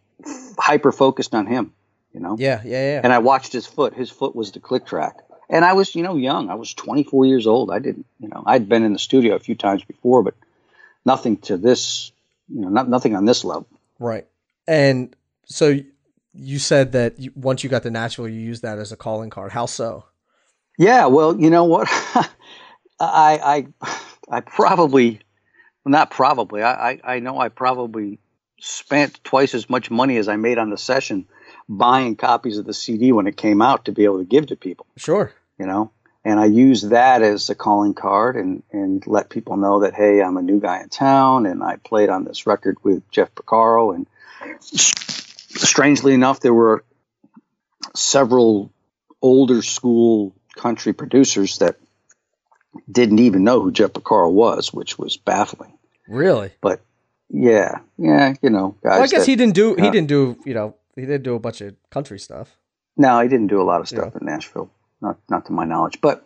hyper focused on him, you know? Yeah, yeah, yeah. And I watched his foot. His foot was the click track. And I was, you know, young. I was 24 years old. I didn't, you know, I'd been in the studio a few times before, but nothing to this, you know, not, nothing on this level. Right. And so you said that you, once you got to Nashville, you used that as a calling card. How so? Yeah, well, you know what? I, I, I probably not probably. I, I, I know I probably spent twice as much money as I made on the session buying copies of the CD when it came out to be able to give to people. Sure. You know, and I used that as a calling card and, and let people know that, hey, I'm a new guy in town and I played on this record with Jeff Porcaro. And strangely enough, there were several older school country producers that didn't even know who Jeff Porcaro was, which was baffling. Really? But yeah, yeah, you know, guys. Well, I guess that, he didn't do he uh, didn't do you know he didn't do a bunch of country stuff. No, he didn't do a lot of stuff Yeah. in Nashville, not not to my knowledge. But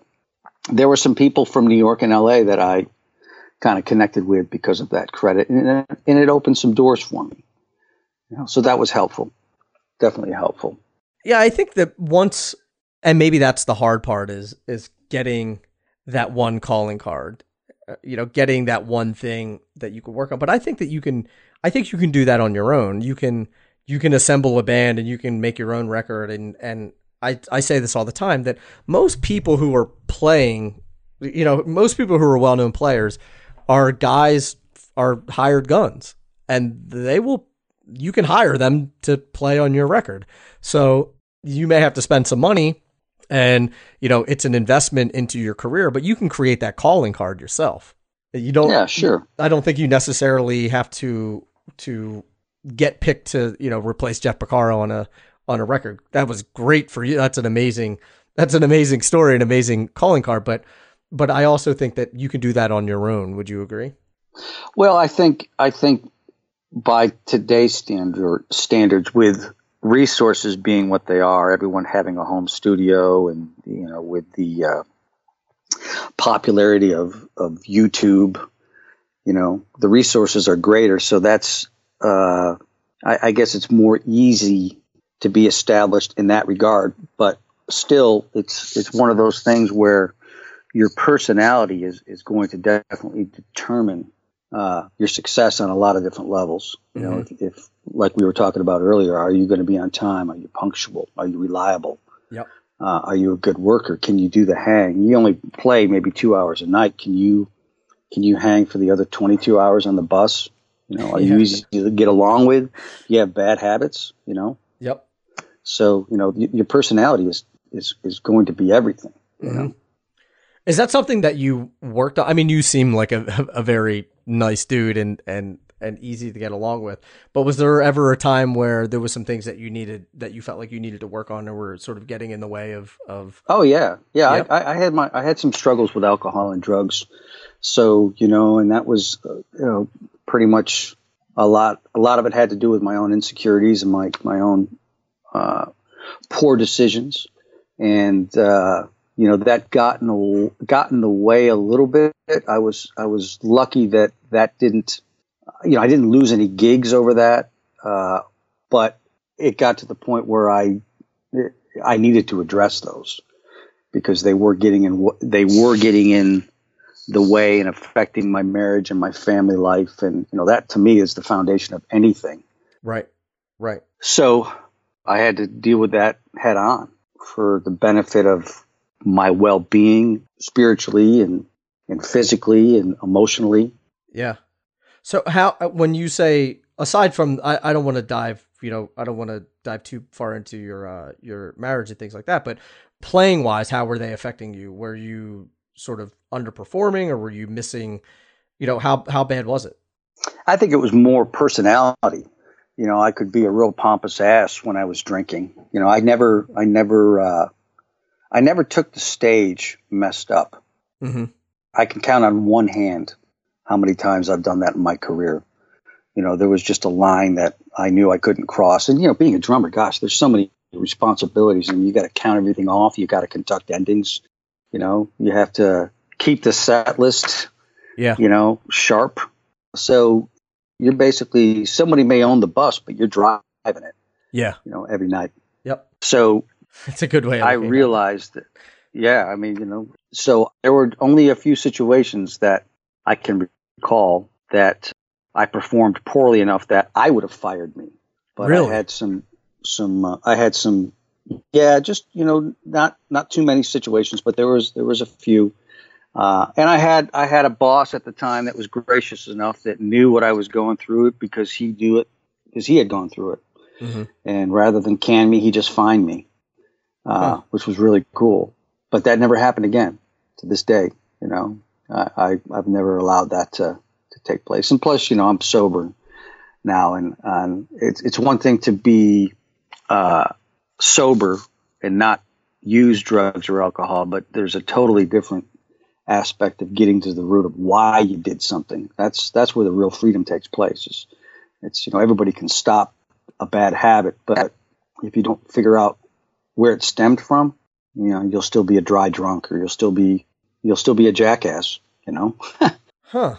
there were some people from New York and L.A. that I kind of connected with because of that credit, and and it opened some doors for me. Know, so that was helpful, definitely helpful. Yeah, I think that once, and maybe that's the hard part is is getting that one calling card. Uh, You know, getting that one thing that you can work on. But I think that you can. I think you can do that on your own. You can you can assemble a band and you can make your own record. And and I I say this all the time that most people who are playing, you know, most people who are well known players are guys are hired guns, and they will. You can hire them to play on your record. So you may have to spend some money and you know it's an investment into your career but you can create that calling card yourself. You don't Yeah, sure. i don't think you necessarily have to to get picked to you know replace jeff Porcaro on a on a record. That was great for you. That's an amazing that's an amazing story an amazing calling card but but i also think that you can do that on your own. Would you agree? Well, I think I think by today's standard standards, with resources being what they are, everyone having a home studio, and you know, with the uh, popularity of of YouTube, you know, the resources are greater. So that's, uh, I, I guess, it's more easy to be established in that regard. But still, it's it's one of those things where your personality is is going to definitely determine uh, your success on a lot of different levels. You know, if, if like we were talking about earlier, are you going to be on time? Are you punctual? Are you reliable? Yep. Uh, are you a good worker? Can you do the hang? You only play maybe two hours a night. Can you can you hang for the other twenty two hours on the bus? You know, are you easy to get along with? Do you have bad habits? You know, yep so you know y- your personality is is is going to be everything. You know? Is that something that you worked on? I mean, you seem like a, a very nice dude and, and, and easy to get along with. But was there ever a time where there was some things that you needed that you felt like you needed to work on or were sort of getting in the way of, of Oh yeah, yeah. Yep. I, I, I had my I had some struggles with alcohol and drugs, so you know, and that was uh, you know pretty much a lot. A lot of it had to do with my own insecurities and my my own uh, poor decisions, and uh, you know that got in the got in the way a little bit. I was I was lucky that that didn't you know I didn't lose any gigs over that, uh, but it got to the point where I I needed to address those because they were getting in they were getting in the way and affecting my marriage and my family life and you know that to me is the foundation of anything right, right. so i had to deal with that head on for the benefit of my well-being spiritually and and physically and emotionally Yeah. So how, when you say, aside from, I, I don't want to dive, you know, I don't want to dive too far into your, uh, your marriage and things like that, but playing wise, how were they affecting you? Were you sort of underperforming or were you missing, you know, how, how bad was it? I think it was more personality. You know, I could be a real pompous ass when I was drinking. You know, I never, I never, uh, I never took the stage messed up. Mm-hmm. I can count on one hand how many times I've done that in my career. You know, there was just a line that I knew I couldn't cross. And, you know, being a drummer, gosh, there's so many responsibilities and you got to count everything off. You got to conduct endings. You know, you have to keep the set list Yeah. you know, sharp. So you're basically somebody may own the bus, but you're driving it, Yeah. you know, every night. Yep. So It's a good way. Of I looking at it. realized that, yeah, I mean, you know, so there were only a few situations that I can recall that I performed poorly enough that I would have fired me. But Really? I had some, some, uh, I had some, yeah, just you know, not not too many situations, but there was there was a few. Uh, and I had I had a boss at the time that was gracious enough that knew what I was going through it because he knew it because he had gone through it. Mhm. And rather than can me, he just fined me, uh, which was really cool. But that never happened again to this day. You know, I, I I've never allowed that to to take place. And plus, you know, I'm sober now, and and it's it's one thing to be uh, sober and not use drugs or alcohol, but there's a totally different aspect of getting to the root of why you did something. That's that's where the real freedom takes place. It's, it's you know everybody can stop a bad habit, but if you don't figure out where it stemmed from, you know, you'll still be a dry drunk or you'll still be you'll still be a jackass, you know. huh.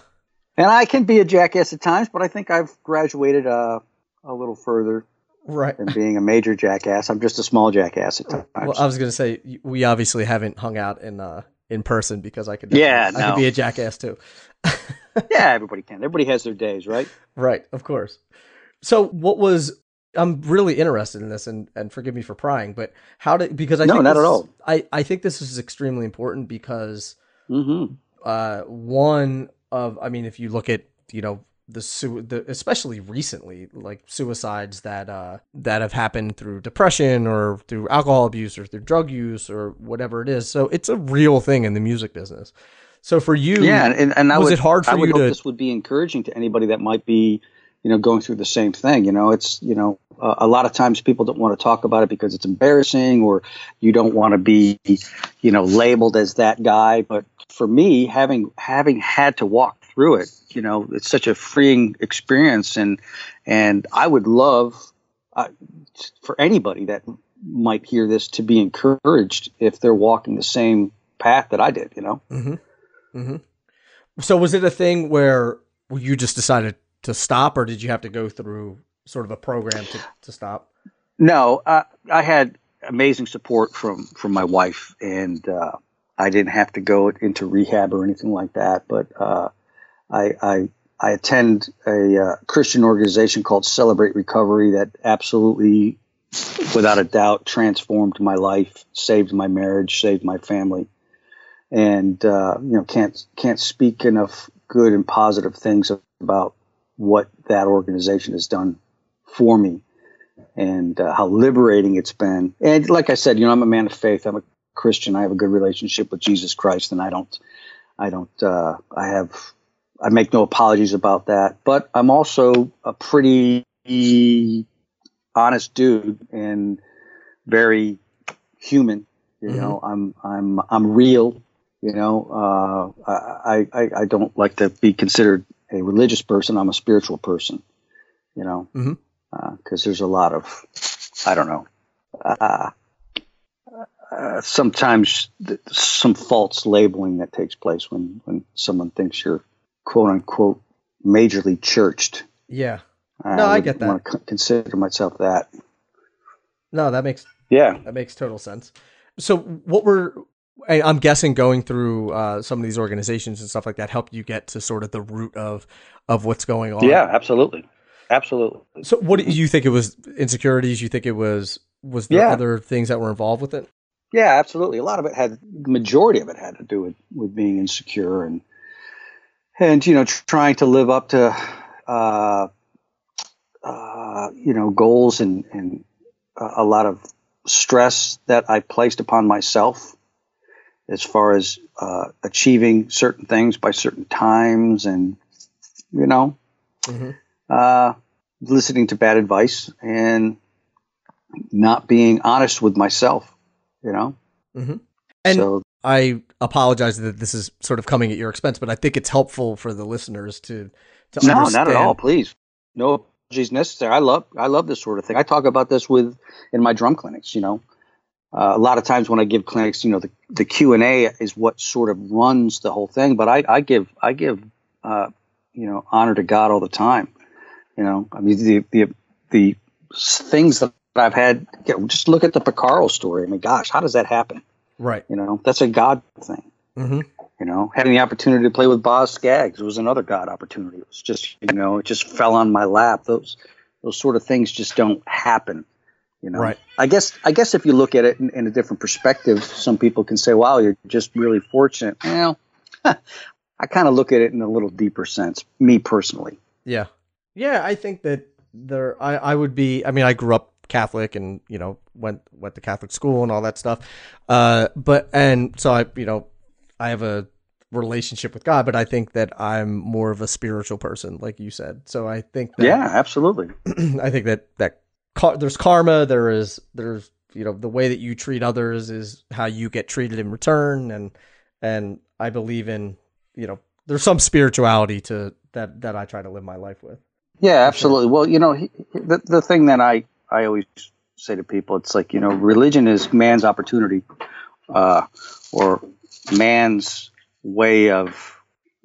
And I can be a jackass at times, but I think I've graduated uh, a little further right than being a major jackass. I'm just a small jackass at times. Well, I was going to say we obviously haven't hung out in uh, in person because I could yeah, I could be a jackass too. yeah, everybody can. Everybody has their days, right? Right, of course. So, what was I'm really interested in this, and and forgive me for prying, but how did because I no, think not this at is- all. I I think this is extremely important because hmm uh one of I mean if you look at you know the su- the especially recently like suicides that uh that have happened through depression or through alcohol abuse or through drug use or whatever it is. So it's a real thing in the music business. So for you Yeah, and, and I was would, it hard for I you hope to- this would be encouraging to anybody that might be, you know, going through the same thing. You know, it's you know, uh, a lot of times people don't want to talk about it because it's embarrassing, or you don't want to be, you know, labeled as that guy. But for me, having having had to walk through it, you know, it's such a freeing experience, and and I would love uh, for anybody that might hear this to be encouraged if they're walking the same path that I did. You know. Mm-hmm. Mm-hmm. So was it a thing where you just decided to stop, or did you have to go through sort of a program to, to stop? No, uh, I had amazing support from from my wife, and uh, I didn't have to go into rehab or anything like that. But uh, I, I I attend a uh, Christian organization called Celebrate Recovery that absolutely, without a doubt, transformed my life, saved my marriage, saved my family, and uh, you know can't can't speak enough good and positive things about what that organization has done for me and uh, how liberating it's been. And like I said, you know, I'm a man of faith. I'm a Christian. I have a good relationship with Jesus Christ, and I don't, I don't, uh, I have, I make no apologies about that. But I'm also a pretty honest dude and very human. You Mhm. know, I'm, I'm, I'm real. You know, uh, I, I, I don't like to be considered a religious person. I'm a spiritual person. You know, because there's a lot of, I don't know, uh, uh, sometimes th- some false labeling that takes place when, when someone thinks you're quote unquote majorly churched. Yeah. No, I get that. Want to consider myself that. No, that makes Yeah. that makes total sense. So what were I- I'm guessing going through uh, some of these organizations and stuff like that helped you get to sort of the root of of what's going on. Yeah, absolutely, absolutely. So what do you think it was insecurities? You think it was was there Yeah. other things that were involved with it? Yeah, absolutely. A lot of it had the majority of it had to do with with being insecure and and you know tr- trying to live up to uh, uh, you know goals and and a a lot of stress that I placed upon myself as far as uh, achieving certain things by certain times and you know Mhm. uh, listening to bad advice and not being honest with myself you know Mm-hmm. And so I apologize that this is sort of coming at your expense, but I think it's helpful for the listeners to to no, understand. not at all. Please, no apologies necessary. I love, I love this sort of thing. I talk about this with in my drum clinics. You know, uh, a lot of times when I give clinics, you know, the the Q and A is what sort of runs the whole thing. But I, I give, I give, uh, you know, honor to God all the time. You know, I mean, the the the things that I've had. You know, just look at the Porcaro story. I mean, gosh, how does that happen? Right. You know, that's a God thing. hmm You know, having the opportunity to play with Boz Scaggs was another God opportunity. It was just, you know, it just fell on my lap. Those, those sort of things just don't happen. You know, Right. I guess, I guess if you look at it in, in a different perspective, some people can say, "Wow, you're just really fortunate." Well, I kind of look at it in a little deeper sense, me personally. Yeah. Yeah, I think that there I, I would be I mean, I grew up Catholic and, you know, went went to Catholic school and all that stuff. Uh but and so I you know, I have a relationship with God, but I think that I'm more of a spiritual person, like you said. So I think that Yeah, absolutely. I think that that car- there's karma. There is there's you know the way that you treat others is how you get treated in return, and and I believe in you know there's some spirituality to that that I try to live my life with. Yeah, absolutely. Well, you know, he, the the thing that I I always say to people, it's like you know, religion is man's opportunity, uh, or man's way of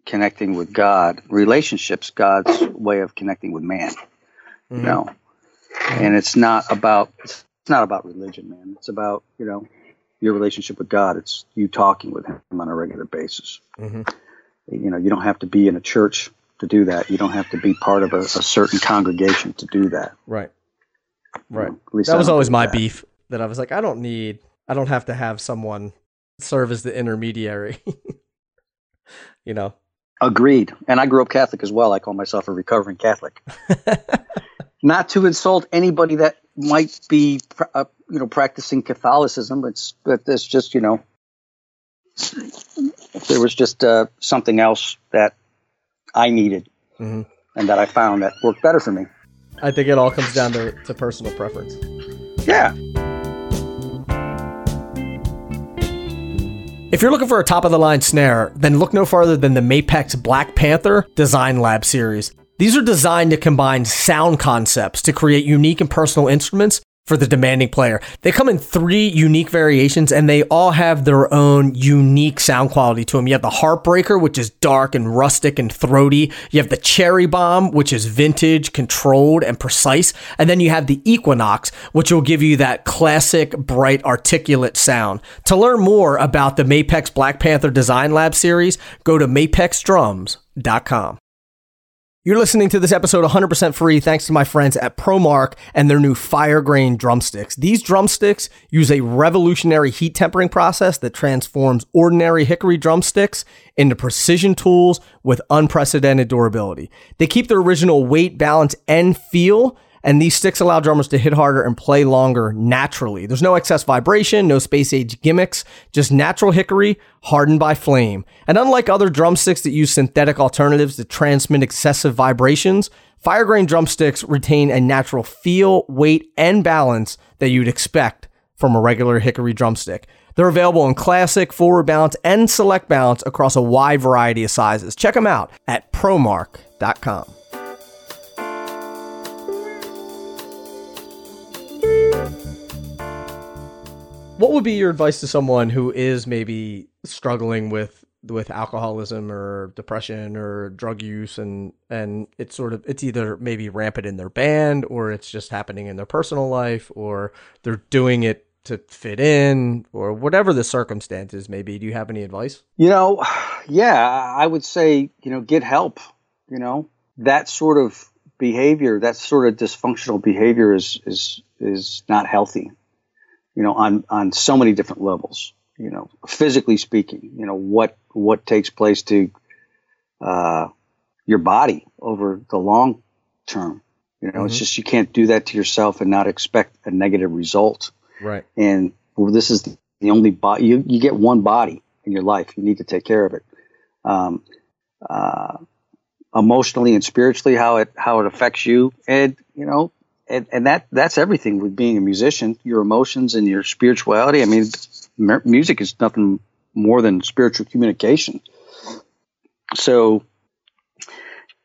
connecting with God. Relationships, God's way of connecting with man. Mm-hmm. You know, and it's not about it's not about religion, man. It's about you know your relationship with God. It's you talking with Him on a regular basis. Mm-hmm. You know, you don't have to be in a church to do that. You don't have to be part of a, a certain congregation to do that. Right. Right. You know, that was always my that. beef. That I was like, I don't need. I don't have to have someone serve as the intermediary. you know. Agreed. And I grew up Catholic as well. I call myself a recovering Catholic. Not to insult anybody that might be, uh, you know, practicing Catholicism, but but it's just you know, there was just uh, something else that I needed, mm-hmm. and that I found that worked better for me. I think it all comes down to, to personal preference. Yeah. If you're looking for a top of the line snare, then look no farther than the Mapex Black Panther Design Lab series. These are designed to combine sound concepts to create unique and personal instruments for the demanding player. They come in three unique variations and they all have their own unique sound quality to them. You have the Heartbreaker, which is dark and rustic and throaty. You have the Cherry Bomb, which is vintage, controlled, and precise. And then you have the Equinox, which will give you that classic, bright, articulate sound. To learn more about the Mapex Black Panther Design Lab series, go to mapexdrums.com. You're listening to this episode 100% free thanks to my friends at ProMark and their new Fire Grain drumsticks. These drumsticks use a revolutionary heat tempering process that transforms ordinary hickory drumsticks into precision tools with unprecedented durability. They keep their original weight, balance, and feel and these sticks allow drummers to hit harder and play longer naturally. There's no excess vibration, no space age gimmicks, just natural hickory hardened by flame. And unlike other drumsticks that use synthetic alternatives to transmit excessive vibrations, Firegrain drumsticks retain a natural feel, weight, and balance that you'd expect from a regular hickory drumstick. They're available in classic, forward balance, and select balance across a wide variety of sizes. Check them out at promark.com. what would be your advice to someone who is maybe struggling with with alcoholism or depression or drug use and and it's sort of it's either maybe rampant in their band or it's just happening in their personal life or they're doing it to fit in or whatever the circumstances may be do you have any advice? You know yeah i would say you know get help you know. That sort of behavior that sort of dysfunctional behavior is is is not healthy you know, on on so many different levels. You know, physically speaking, you know what what takes place to uh, your body over the long term. You know, mm-hmm. it's just you can't do that to yourself and not expect a negative result. Right. And well, this is the only body you, you get one body in your life. You need to take care of it. Um, uh, emotionally and spiritually, how it how it affects you, and you know, and, and that that's everything with being a musician. Your emotions and your spirituality. I mean, m- music is nothing more than spiritual communication. So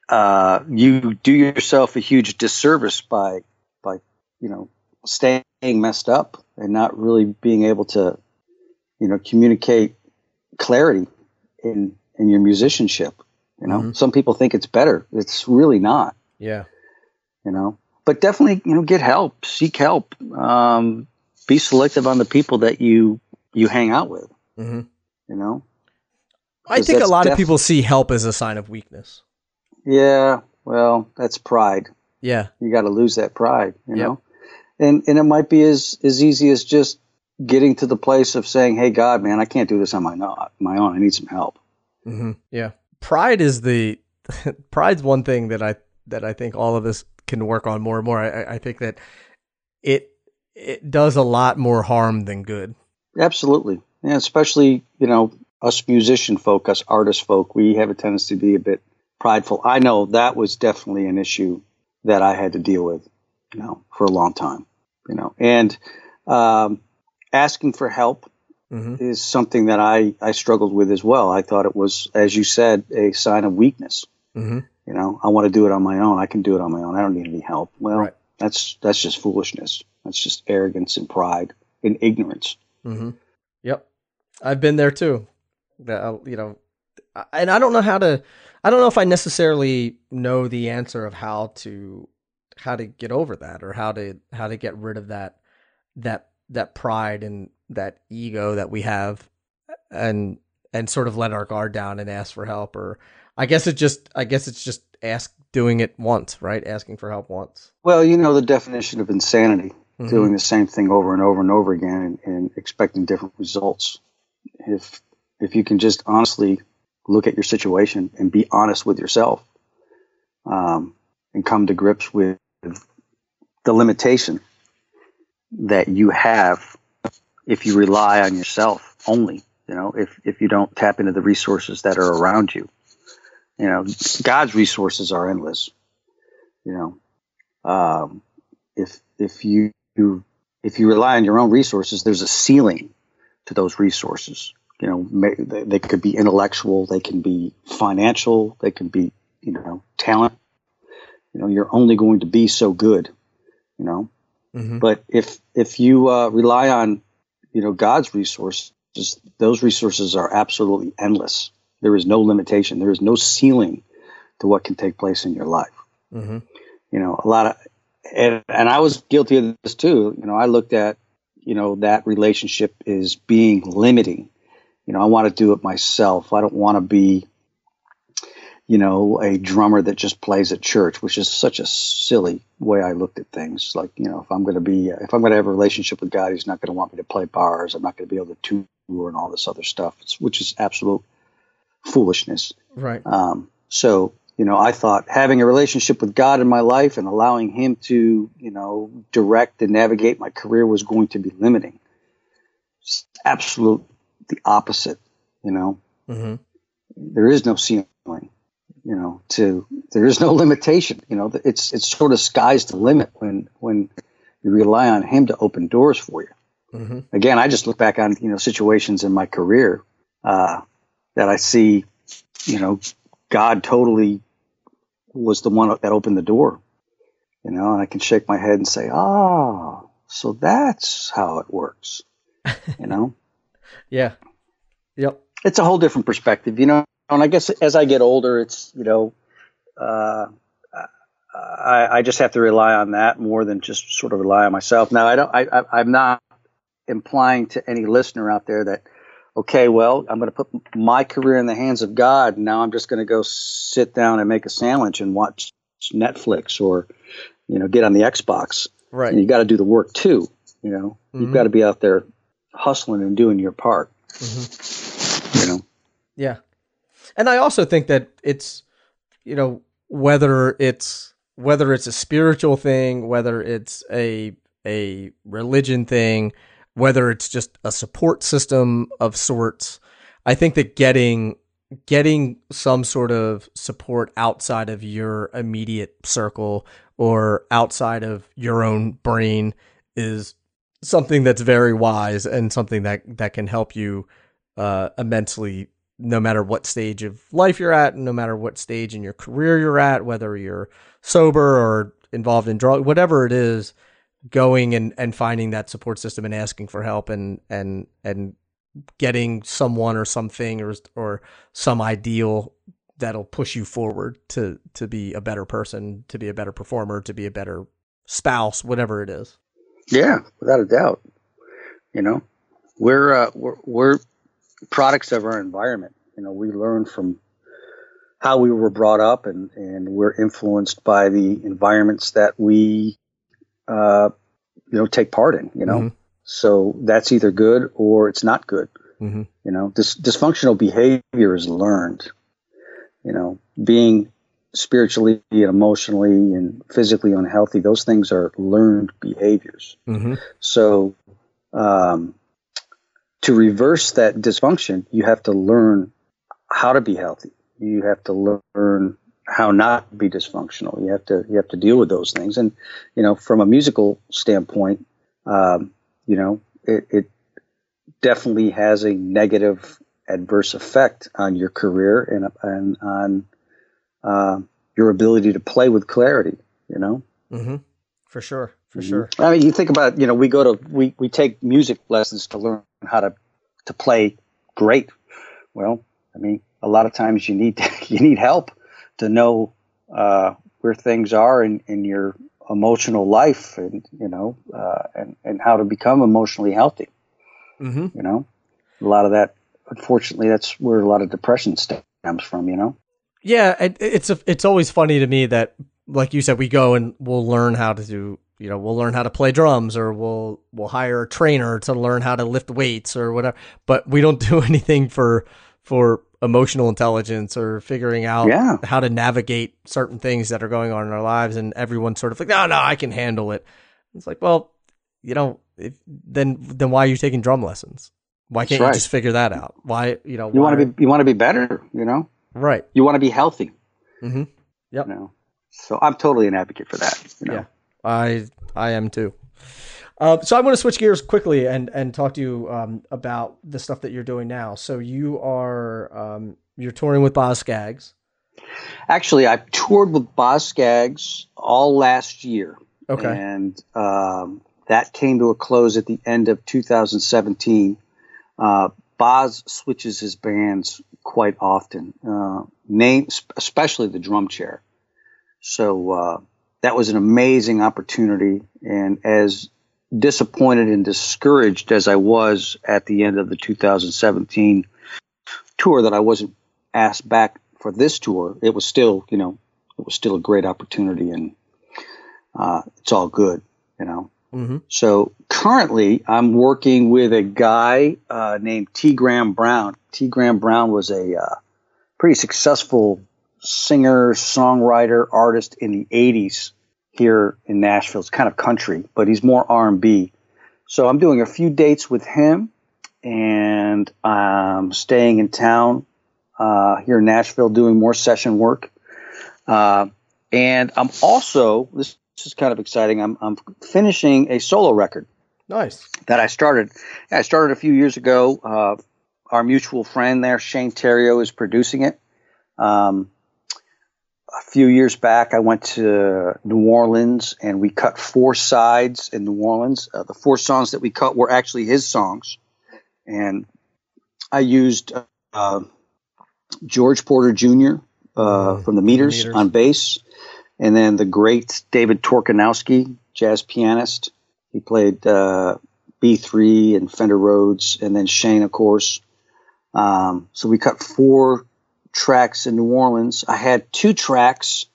uh, you do yourself a huge disservice by by you know staying messed up and not really being able to you know communicate clarity in in your musicianship. You know, mm-hmm. some people think it's better. It's really not. Yeah. You know, but definitely, you know, get help, seek help, um, be selective on the people that you you hang out with. Mm-hmm. You know, I think a lot def- of people see help as a sign of weakness. Yeah, well, that's pride. Yeah, you got to lose that pride. You yep. know, and and it might be as as easy as just getting to the place of saying, "Hey, God, man, I can't do this on my not my own. I need some help." Mm-hmm. Yeah, pride is the pride's one thing that I that I think all of us can work on more and more. I, I think that it it does a lot more harm than good. Absolutely, yeah. Especially you know us musician folk, us artist folk, we have a tendency to be a bit prideful. I know that was definitely an issue that I had to deal with, you know, for a long time, you know, and um, asking for help mm-hmm. is something that I I struggled with as well. I thought it was, as you said, a sign of weakness. Mm-hmm. You know, I want to do it on my own. I can do it on my own. I don't need any help. Well, right. That's that's just foolishness. That's just arrogance and pride and ignorance. Mm-hmm. Yep, I've been there too. Uh, you know, and I don't know how to. I don't know if I necessarily know the answer of how to how to get over that or how to how to get rid of that that that pride and that ego that we have and and sort of let our guard down and ask for help or I guess it just I guess it's just ask doing it once, right? Asking for help once. Well, you know the definition of insanity, mm-hmm. doing the same thing over and over and over again and, and expecting different results. If if you can just honestly look at your situation and be honest with yourself um, and come to grips with the limitation that you have if you rely on yourself only you know if, if you don't tap into the resources that are around you you know god's resources are endless you know. Um, if if you if you rely on your own resources there's a ceiling to those resources. You know they, they could be intellectual they can be financial they can be you know talent. You know you're only going to be so good you know. Mm-hmm. but if if you uh, rely on you know god's resources those resources are absolutely endless there is no limitation there is no ceiling to what can take place in your life mm-hmm. you know a lot of and, and i was guilty of this too you know i looked at you know that relationship is being limiting you know, I want to do it myself. I don't want to be, you know, a drummer that just plays at church, which is such a silly way I looked at things. Like, you know, if I'm going to be, if I'm going to have a relationship with God, He's not going to want me to play bars. I'm not going to be able to tour and all this other stuff, it's, which is absolute foolishness. Right. Um, so, you know, I thought having a relationship with God in my life and allowing Him to, you know, direct and navigate my career was going to be limiting. It's absolute the opposite. You know, mm-hmm. there is no ceiling. You know, to there is no limitation. You know, it's it's sort of sky's the limit when when you rely on Him to open doors for you. Mm-hmm. Again, I just look back on you know situations in my career uh, that I see. You know, God totally was the one that opened the door. You know, and I can shake my head and say, "Ah, oh, so that's how it works." You know. Yeah. Yep. It's a whole different perspective, you know. And I guess as I get older, it's you know, uh, I, I just have to rely on that more than just sort of rely on myself. Now, I don't. I, I I'm not implying to any listener out there that okay, well, I'm going to put my career in the hands of God. Now I'm just going to go sit down and make a sandwich and watch Netflix or, you know, get on the Xbox. Right. And you got to do the work too. You know, mm-hmm. you've got to be out there hustling and doing your part. Mm-hmm. You know. Yeah, and I also think that it's you know whether it's whether it's a spiritual thing, whether it's a a religion thing, whether it's just a support system of sorts. I think that getting getting some sort of support outside of your immediate circle or outside of your own brain is something that's very wise and something that that can help you uh, immensely no matter what stage of life you're at no matter what stage in your career you're at whether you're sober or involved in drug whatever it is going and, and finding that support system and asking for help and and and getting someone or something or or some ideal that'll push you forward to to be a better person to be a better performer to be a better spouse whatever it is yeah, without a doubt. You know, we're uh, we're, we're products of our environment. You know, we learn from how we were brought up, and and we're influenced by the environments that we, uh, you know, take part in. You know, mm-hmm. so that's either good or it's not good. Mm-hmm. You know, this dysfunctional behavior is learned. You know, being spiritually and emotionally and physically unhealthy, those things are learned behaviors. Mm-hmm. So, um, to reverse that dysfunction, you have to learn how to be healthy. You have to learn how not to be dysfunctional. You have to you have to deal with those things. And you know, from a musical standpoint, um, you know, it, it definitely has a negative adverse effect on your career and, and on uh, your ability to play with clarity. You know. Mm-hmm. For sure, for sure. I mean, you think about you know we go to we we take music lessons to learn how to to play great. Well, I mean, a lot of times you need you need help to know uh, where things are in, in your emotional life, and you know, uh, and and how to become emotionally healthy. Mm-hmm. You know, a lot of that. Unfortunately, that's where a lot of depression stems from. You know. Yeah, it, it's a, it's always funny to me that, like you said, we go and we'll learn how to do. You know, we'll learn how to play drums, or we'll we'll hire a trainer to learn how to lift weights or whatever. But we don't do anything for for emotional intelligence or figuring out Yeah. how to navigate certain things that are going on in our lives. And everyone's sort of like, no, no, I can handle it. It's like, well, you know, if, then then why are you taking drum lessons? Why can't right. you just figure that out? Why, you know, You want to be you want to be better. You know. right? You want to be healthy. Mm-hmm. Yep. You know. So I'm totally an advocate for that. You know? Yeah. I I am too. Uh, so I'm going to switch gears quickly and and talk to you um, about the stuff that you're doing now. So you are um, you're touring with Boz Scaggs. Actually, I toured with Boz Scaggs all last year. Okay. And um, that came to a close at the end of 2017. Uh, Boz switches his bands quite often, uh, name, especially the drum chair. So uh, that was an amazing opportunity. And as disappointed and discouraged as I was at the end of the 2017 tour that I wasn't asked back for this tour, it was still, you know, it was still a great opportunity and uh, it's all good, you know. Mm-hmm. So currently, I'm working with a guy uh, named T. Graham Brown. T. Graham Brown was a uh, pretty successful singer, songwriter, artist in the '80s here in Nashville. It's kind of country, but he's more R&B. So I'm doing a few dates with him, and I'm staying in town uh, here in Nashville doing more session work. Uh, and I'm also this, this is kind of exciting. I'm, I'm finishing a solo record Nice. that I started. I started a few years ago. Uh, our mutual friend there, Shane Theriot, is producing it. Um, a few years back, I went to New Orleans and we cut four sides in New Orleans. Uh, the four songs that we cut were actually his songs, and I used uh, George Porter Jr. Uh, from the Meters, Meters. on bass, and then the great David Torkanowski, jazz pianist. He played uh, B3 and Fender Rhodes, and then Shane, of course. Um, so we cut four tracks in New Orleans. I had two tracks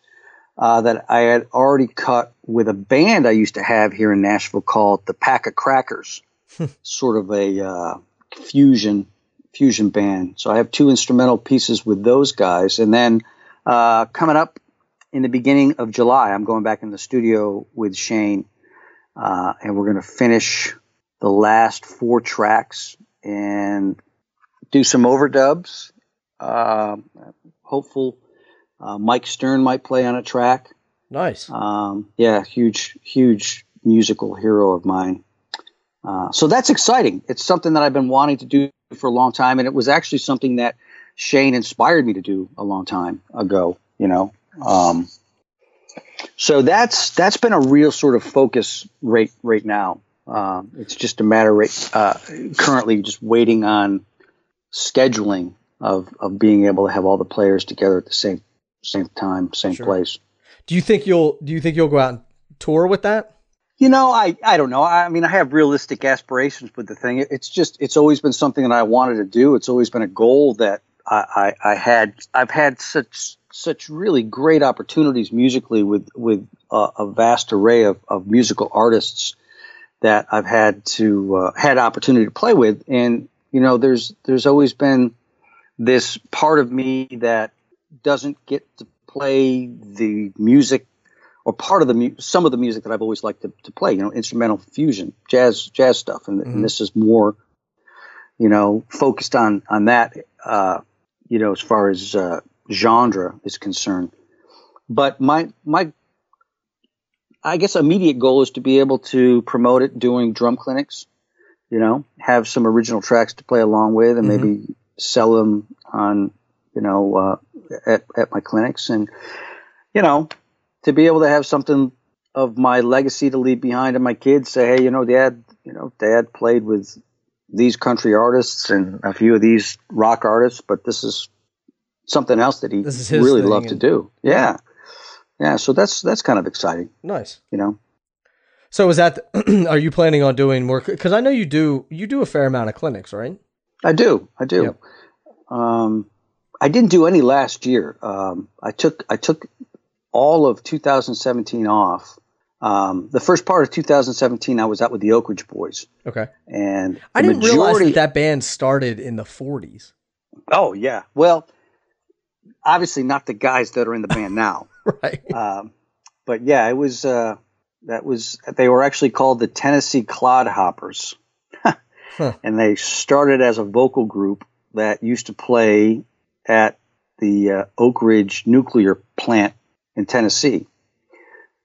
uh, that I had already cut with a band I used to have here in Nashville called the Pack of Crackers, sort of a uh, fusion fusion band. So I have two instrumental pieces with those guys, and then uh, coming up in the beginning of July, I'm going back in the studio with Shane, uh, and we're going to finish the last four tracks and do some overdubs. Uh, hopeful uh, Mike Stern might play on a track. Nice. Um, yeah, huge, huge musical hero of mine. Uh, so that's exciting. It's something that I've been wanting to do for a long time, and it was actually something that Shane inspired me to do a long time ago. You know, um, so that's that's been a real sort of focus right right now. Um, it's just a matter right, uh, currently just waiting on scheduling of of being able to have all the players together at the same same time, same Sure. place. Do you think you'll do you think you'll go out and tour with that? You know, I, I don't know. I mean, I have realistic aspirations with the thing. It's just, it's always been something that I wanted to do. It's always been a goal that I, I, I had. I've had such, such really great opportunities musically with, with a, a vast array of, of musical artists that I've had to, uh, had opportunity to play with. And, you know, there's, there's always been this part of me that doesn't get to play the music or part of the mu- some of the music that I've always liked to, to play, you know, instrumental fusion, jazz, jazz stuff, and, Mhm. and this is more, you know, focused on on that, uh, you know, as far as uh, genre is concerned. But my my, I guess immediate goal is to be able to promote it doing drum clinics, you know, have some original tracks to play along with, and Mhm. maybe sell them on, you know, uh, at at my clinics, and you know, to be able to have something of my legacy to leave behind and my kids. Say, hey, you know, dad, you know, dad played with these country artists and a few of these rock artists, but this is something else that he This is his really loved to do. Yeah. Yeah. So that's, that's kind of exciting, Nice. you know? So is that? are you planning on doing more? Because I know you do. You do a fair amount of clinics, right? I do. I do. Yep. Um, I didn't do any last year. Um, I took I took all of 2017 off. Um, the first part of 2017, I was out with the Oak Ridge Boys, Okay. and I didn't realize that that band started in the 40s. Oh yeah. Well, obviously not the guys that are in the band now. Right. Um, but yeah, it was. Uh, that was. They were actually called the Tennessee Clodhoppers, Huh. and they started as a vocal group that used to play at the uh, Oak Ridge nuclear plant in Tennessee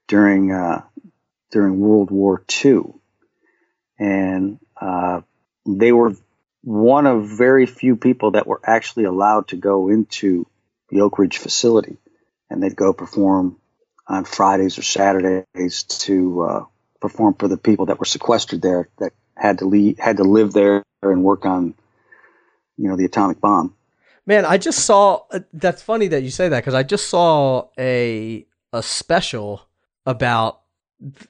during uh, during World War II, and uh, they were one of very few people that were actually allowed to go into the Oak Ridge facility, and they'd go perform on Fridays or Saturdays to uh, perform for the people that were sequestered there that had to leave, had to live there and work on, you know, the atomic bomb. Man, I just saw. Uh, that's funny that you say that because I just saw a a special about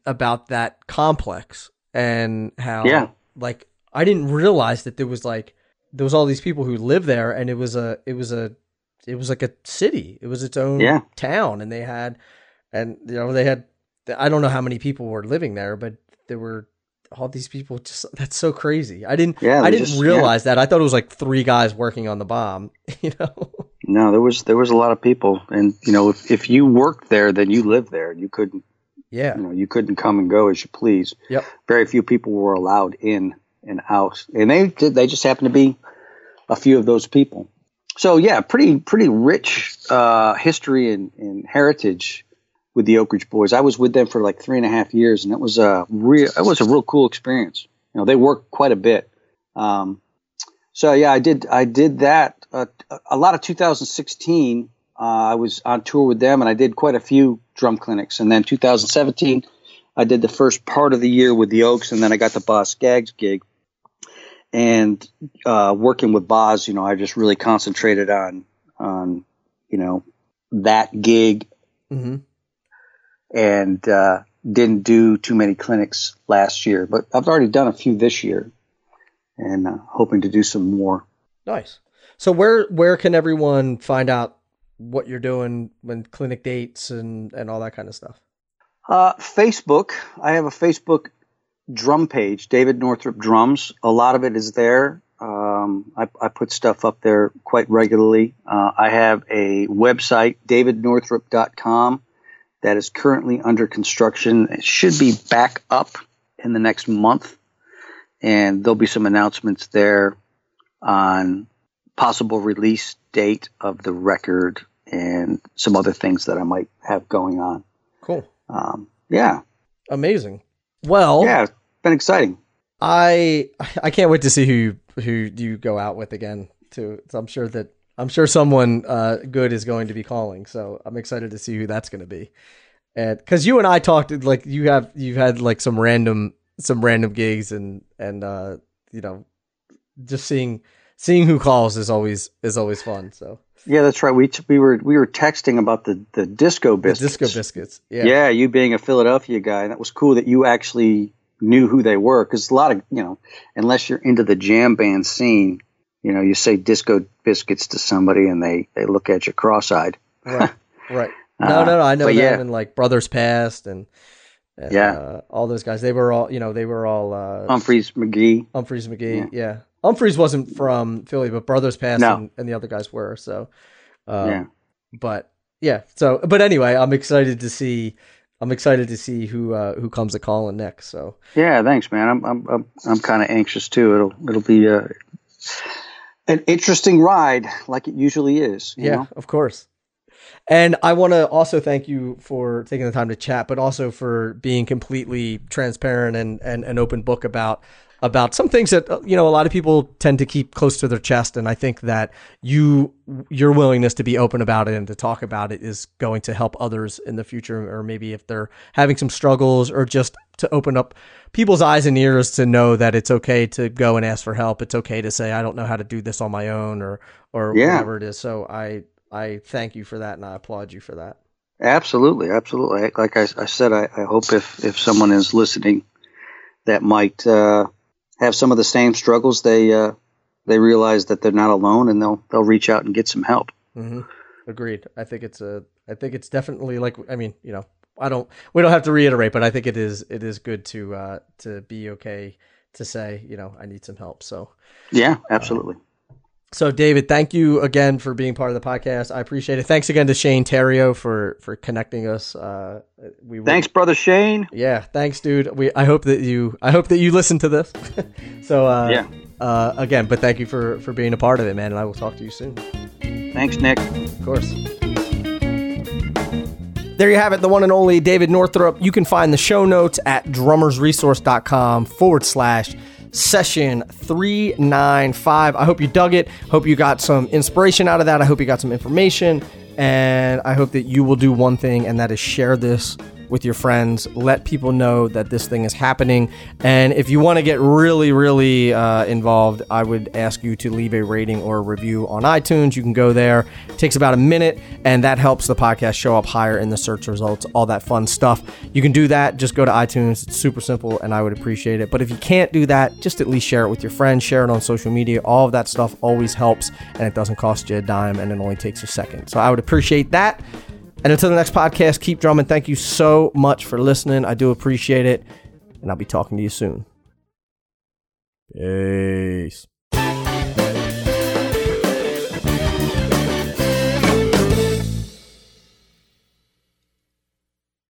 about that complex and how Yeah. like I didn't realize that there was like there was all these people who live there and it was a it was a it was like a city. It was its own Yeah. town and they had and you know they had I don't know how many people were living there, but there were all these people just that's so crazy. I didn't Yeah, I didn't just- realize that. I thought it was like three guys working on the bomb, you know. No, there was there was a lot of people, and you know, if, if you worked there, then you lived there. You couldn't, Yeah. you know, you couldn't come and go as you please. Yep. Very few people were allowed in and out, and they did. They just happened to be a few of those people. So yeah, pretty pretty rich uh, history and, and heritage with the Oak Ridge Boys. I was with them for like three and a half years, and it was a real it was a real cool experience. You know, they worked quite a bit. Um, so yeah, I did I did that uh, a lot of 2016. Uh, I was on tour with them, and I did quite a few drum clinics. And then 2017, I did the first part of the year with the Oaks, and then I got the Boz Scaggs gig. And uh, working with Boz, you know, I just really concentrated on on you know that gig hmm and uh, didn't do too many clinics last year, but I've already done a few this year, and uh, hoping to do some more. Nice. So where where can everyone find out what you're doing when clinic dates and and all that kind of stuff? Uh, Facebook, I have a Facebook drum page, David Northrup Drums. A lot of it is there. Um, I, I put stuff up there quite regularly. Uh, I have a website, davidnorthrop.com, that is currently under construction. It should be back up in the next month, and there'll be some announcements there on possible release date of the record and some other things that I might have going on. Cool. Um, yeah, Amazing. Well, yeah, it's been exciting. I I can't wait to see who who you go out with again. Too. So I'm sure that I'm sure someone uh, good is going to be calling. So I'm excited to see who that's going to be. And because you and I talked, like you have you've had like some random some random gigs and and uh, you know just seeing seeing who calls is always is always fun. So Yeah, that's right. We t- we were we were texting about the the disco the biscuits. disco biscuits. Yeah. Yeah. you being a Philadelphia guy, and that was cool that you actually knew who they were. Because a lot of you know, unless you're into the jam band scene, you know, you say disco biscuits to somebody and they they look at you cross-eyed. Right. Right. Uh, No, no, no. I know them yeah. and like Brothers Past and, and Yeah. uh, all those guys. They were all, you know, they were all uh, Umphrey's McGee. Umphrey's McGee. Yeah. Umphrey's wasn't from Philly, but Brothers Past No. and, and the other guys were. So, um, Yeah. but yeah. So, but anyway, I'm excited to see. I'm excited to see who uh, who comes to calling next. So Yeah, thanks, man. I'm I'm I'm, I'm kind of anxious too. It'll it'll be uh, an interesting ride, like it usually is. you yeah, know? of course. And I want to also thank you for taking the time to chat, but also for being completely transparent and, and an open book about about some things that you know a lot of people tend to keep close to their chest. And i think that you your willingness to be open about it and to talk about it is going to help others in the future. Or maybe if they're having some struggles or just to open up people's eyes and ears to know that it's okay to go and ask for help. It's okay to say i don't know how to do this on my own or or Yeah. whatever it is. So i i thank you for that and i applaud you for that. Absolutely, absolutely. Like I, I said, I, I hope if, if someone is listening that might uh, have some of the same struggles, they uh, they realize that they're not alone and they'll they'll reach out and get some help. hmm Agreed. I think it's a. I think it's definitely like. I mean, you know, I don't. We don't have to reiterate, but I think it is. It is good to uh to be okay to say, you know, I need some help. So, Yeah, absolutely. So David, thank you again for being part of the podcast. I appreciate it. Thanks again to Shane Theriot for for connecting us. Uh, we Thanks, brother Shane. Yeah, thanks, dude. We. I hope that you. I hope that you listen to this. so, uh, Yeah. Uh, again, but thank you for for being a part of it, man. And I will talk to you soon. Thanks, Nick. Of course. There you have it, the one and only David Northrup. You can find the show notes at drummersresource.com forward slash session 395. I hope you dug it. Hope you got some inspiration out of that. I hope you got some information. And I hope that you will do one thing, and that is share this with your friends. Let people know that this thing is happening. And if you want to get really, really uh, involved, I would ask you to leave a rating or a review on iTunes. You can go there. It takes about a minute, and that helps the podcast show up higher in the search results, all that fun stuff. You can do that. Just go to iTunes. It's super simple, and I would appreciate it. But if you can't do that, just at least share it with your friends, share it on social media. All of that stuff always helps, and it doesn't cost you a dime, and it only takes a second. So I would appreciate that. And until the next podcast, keep drumming. Thank you so much for listening. I do appreciate it. And I'll be talking to you soon. Peace.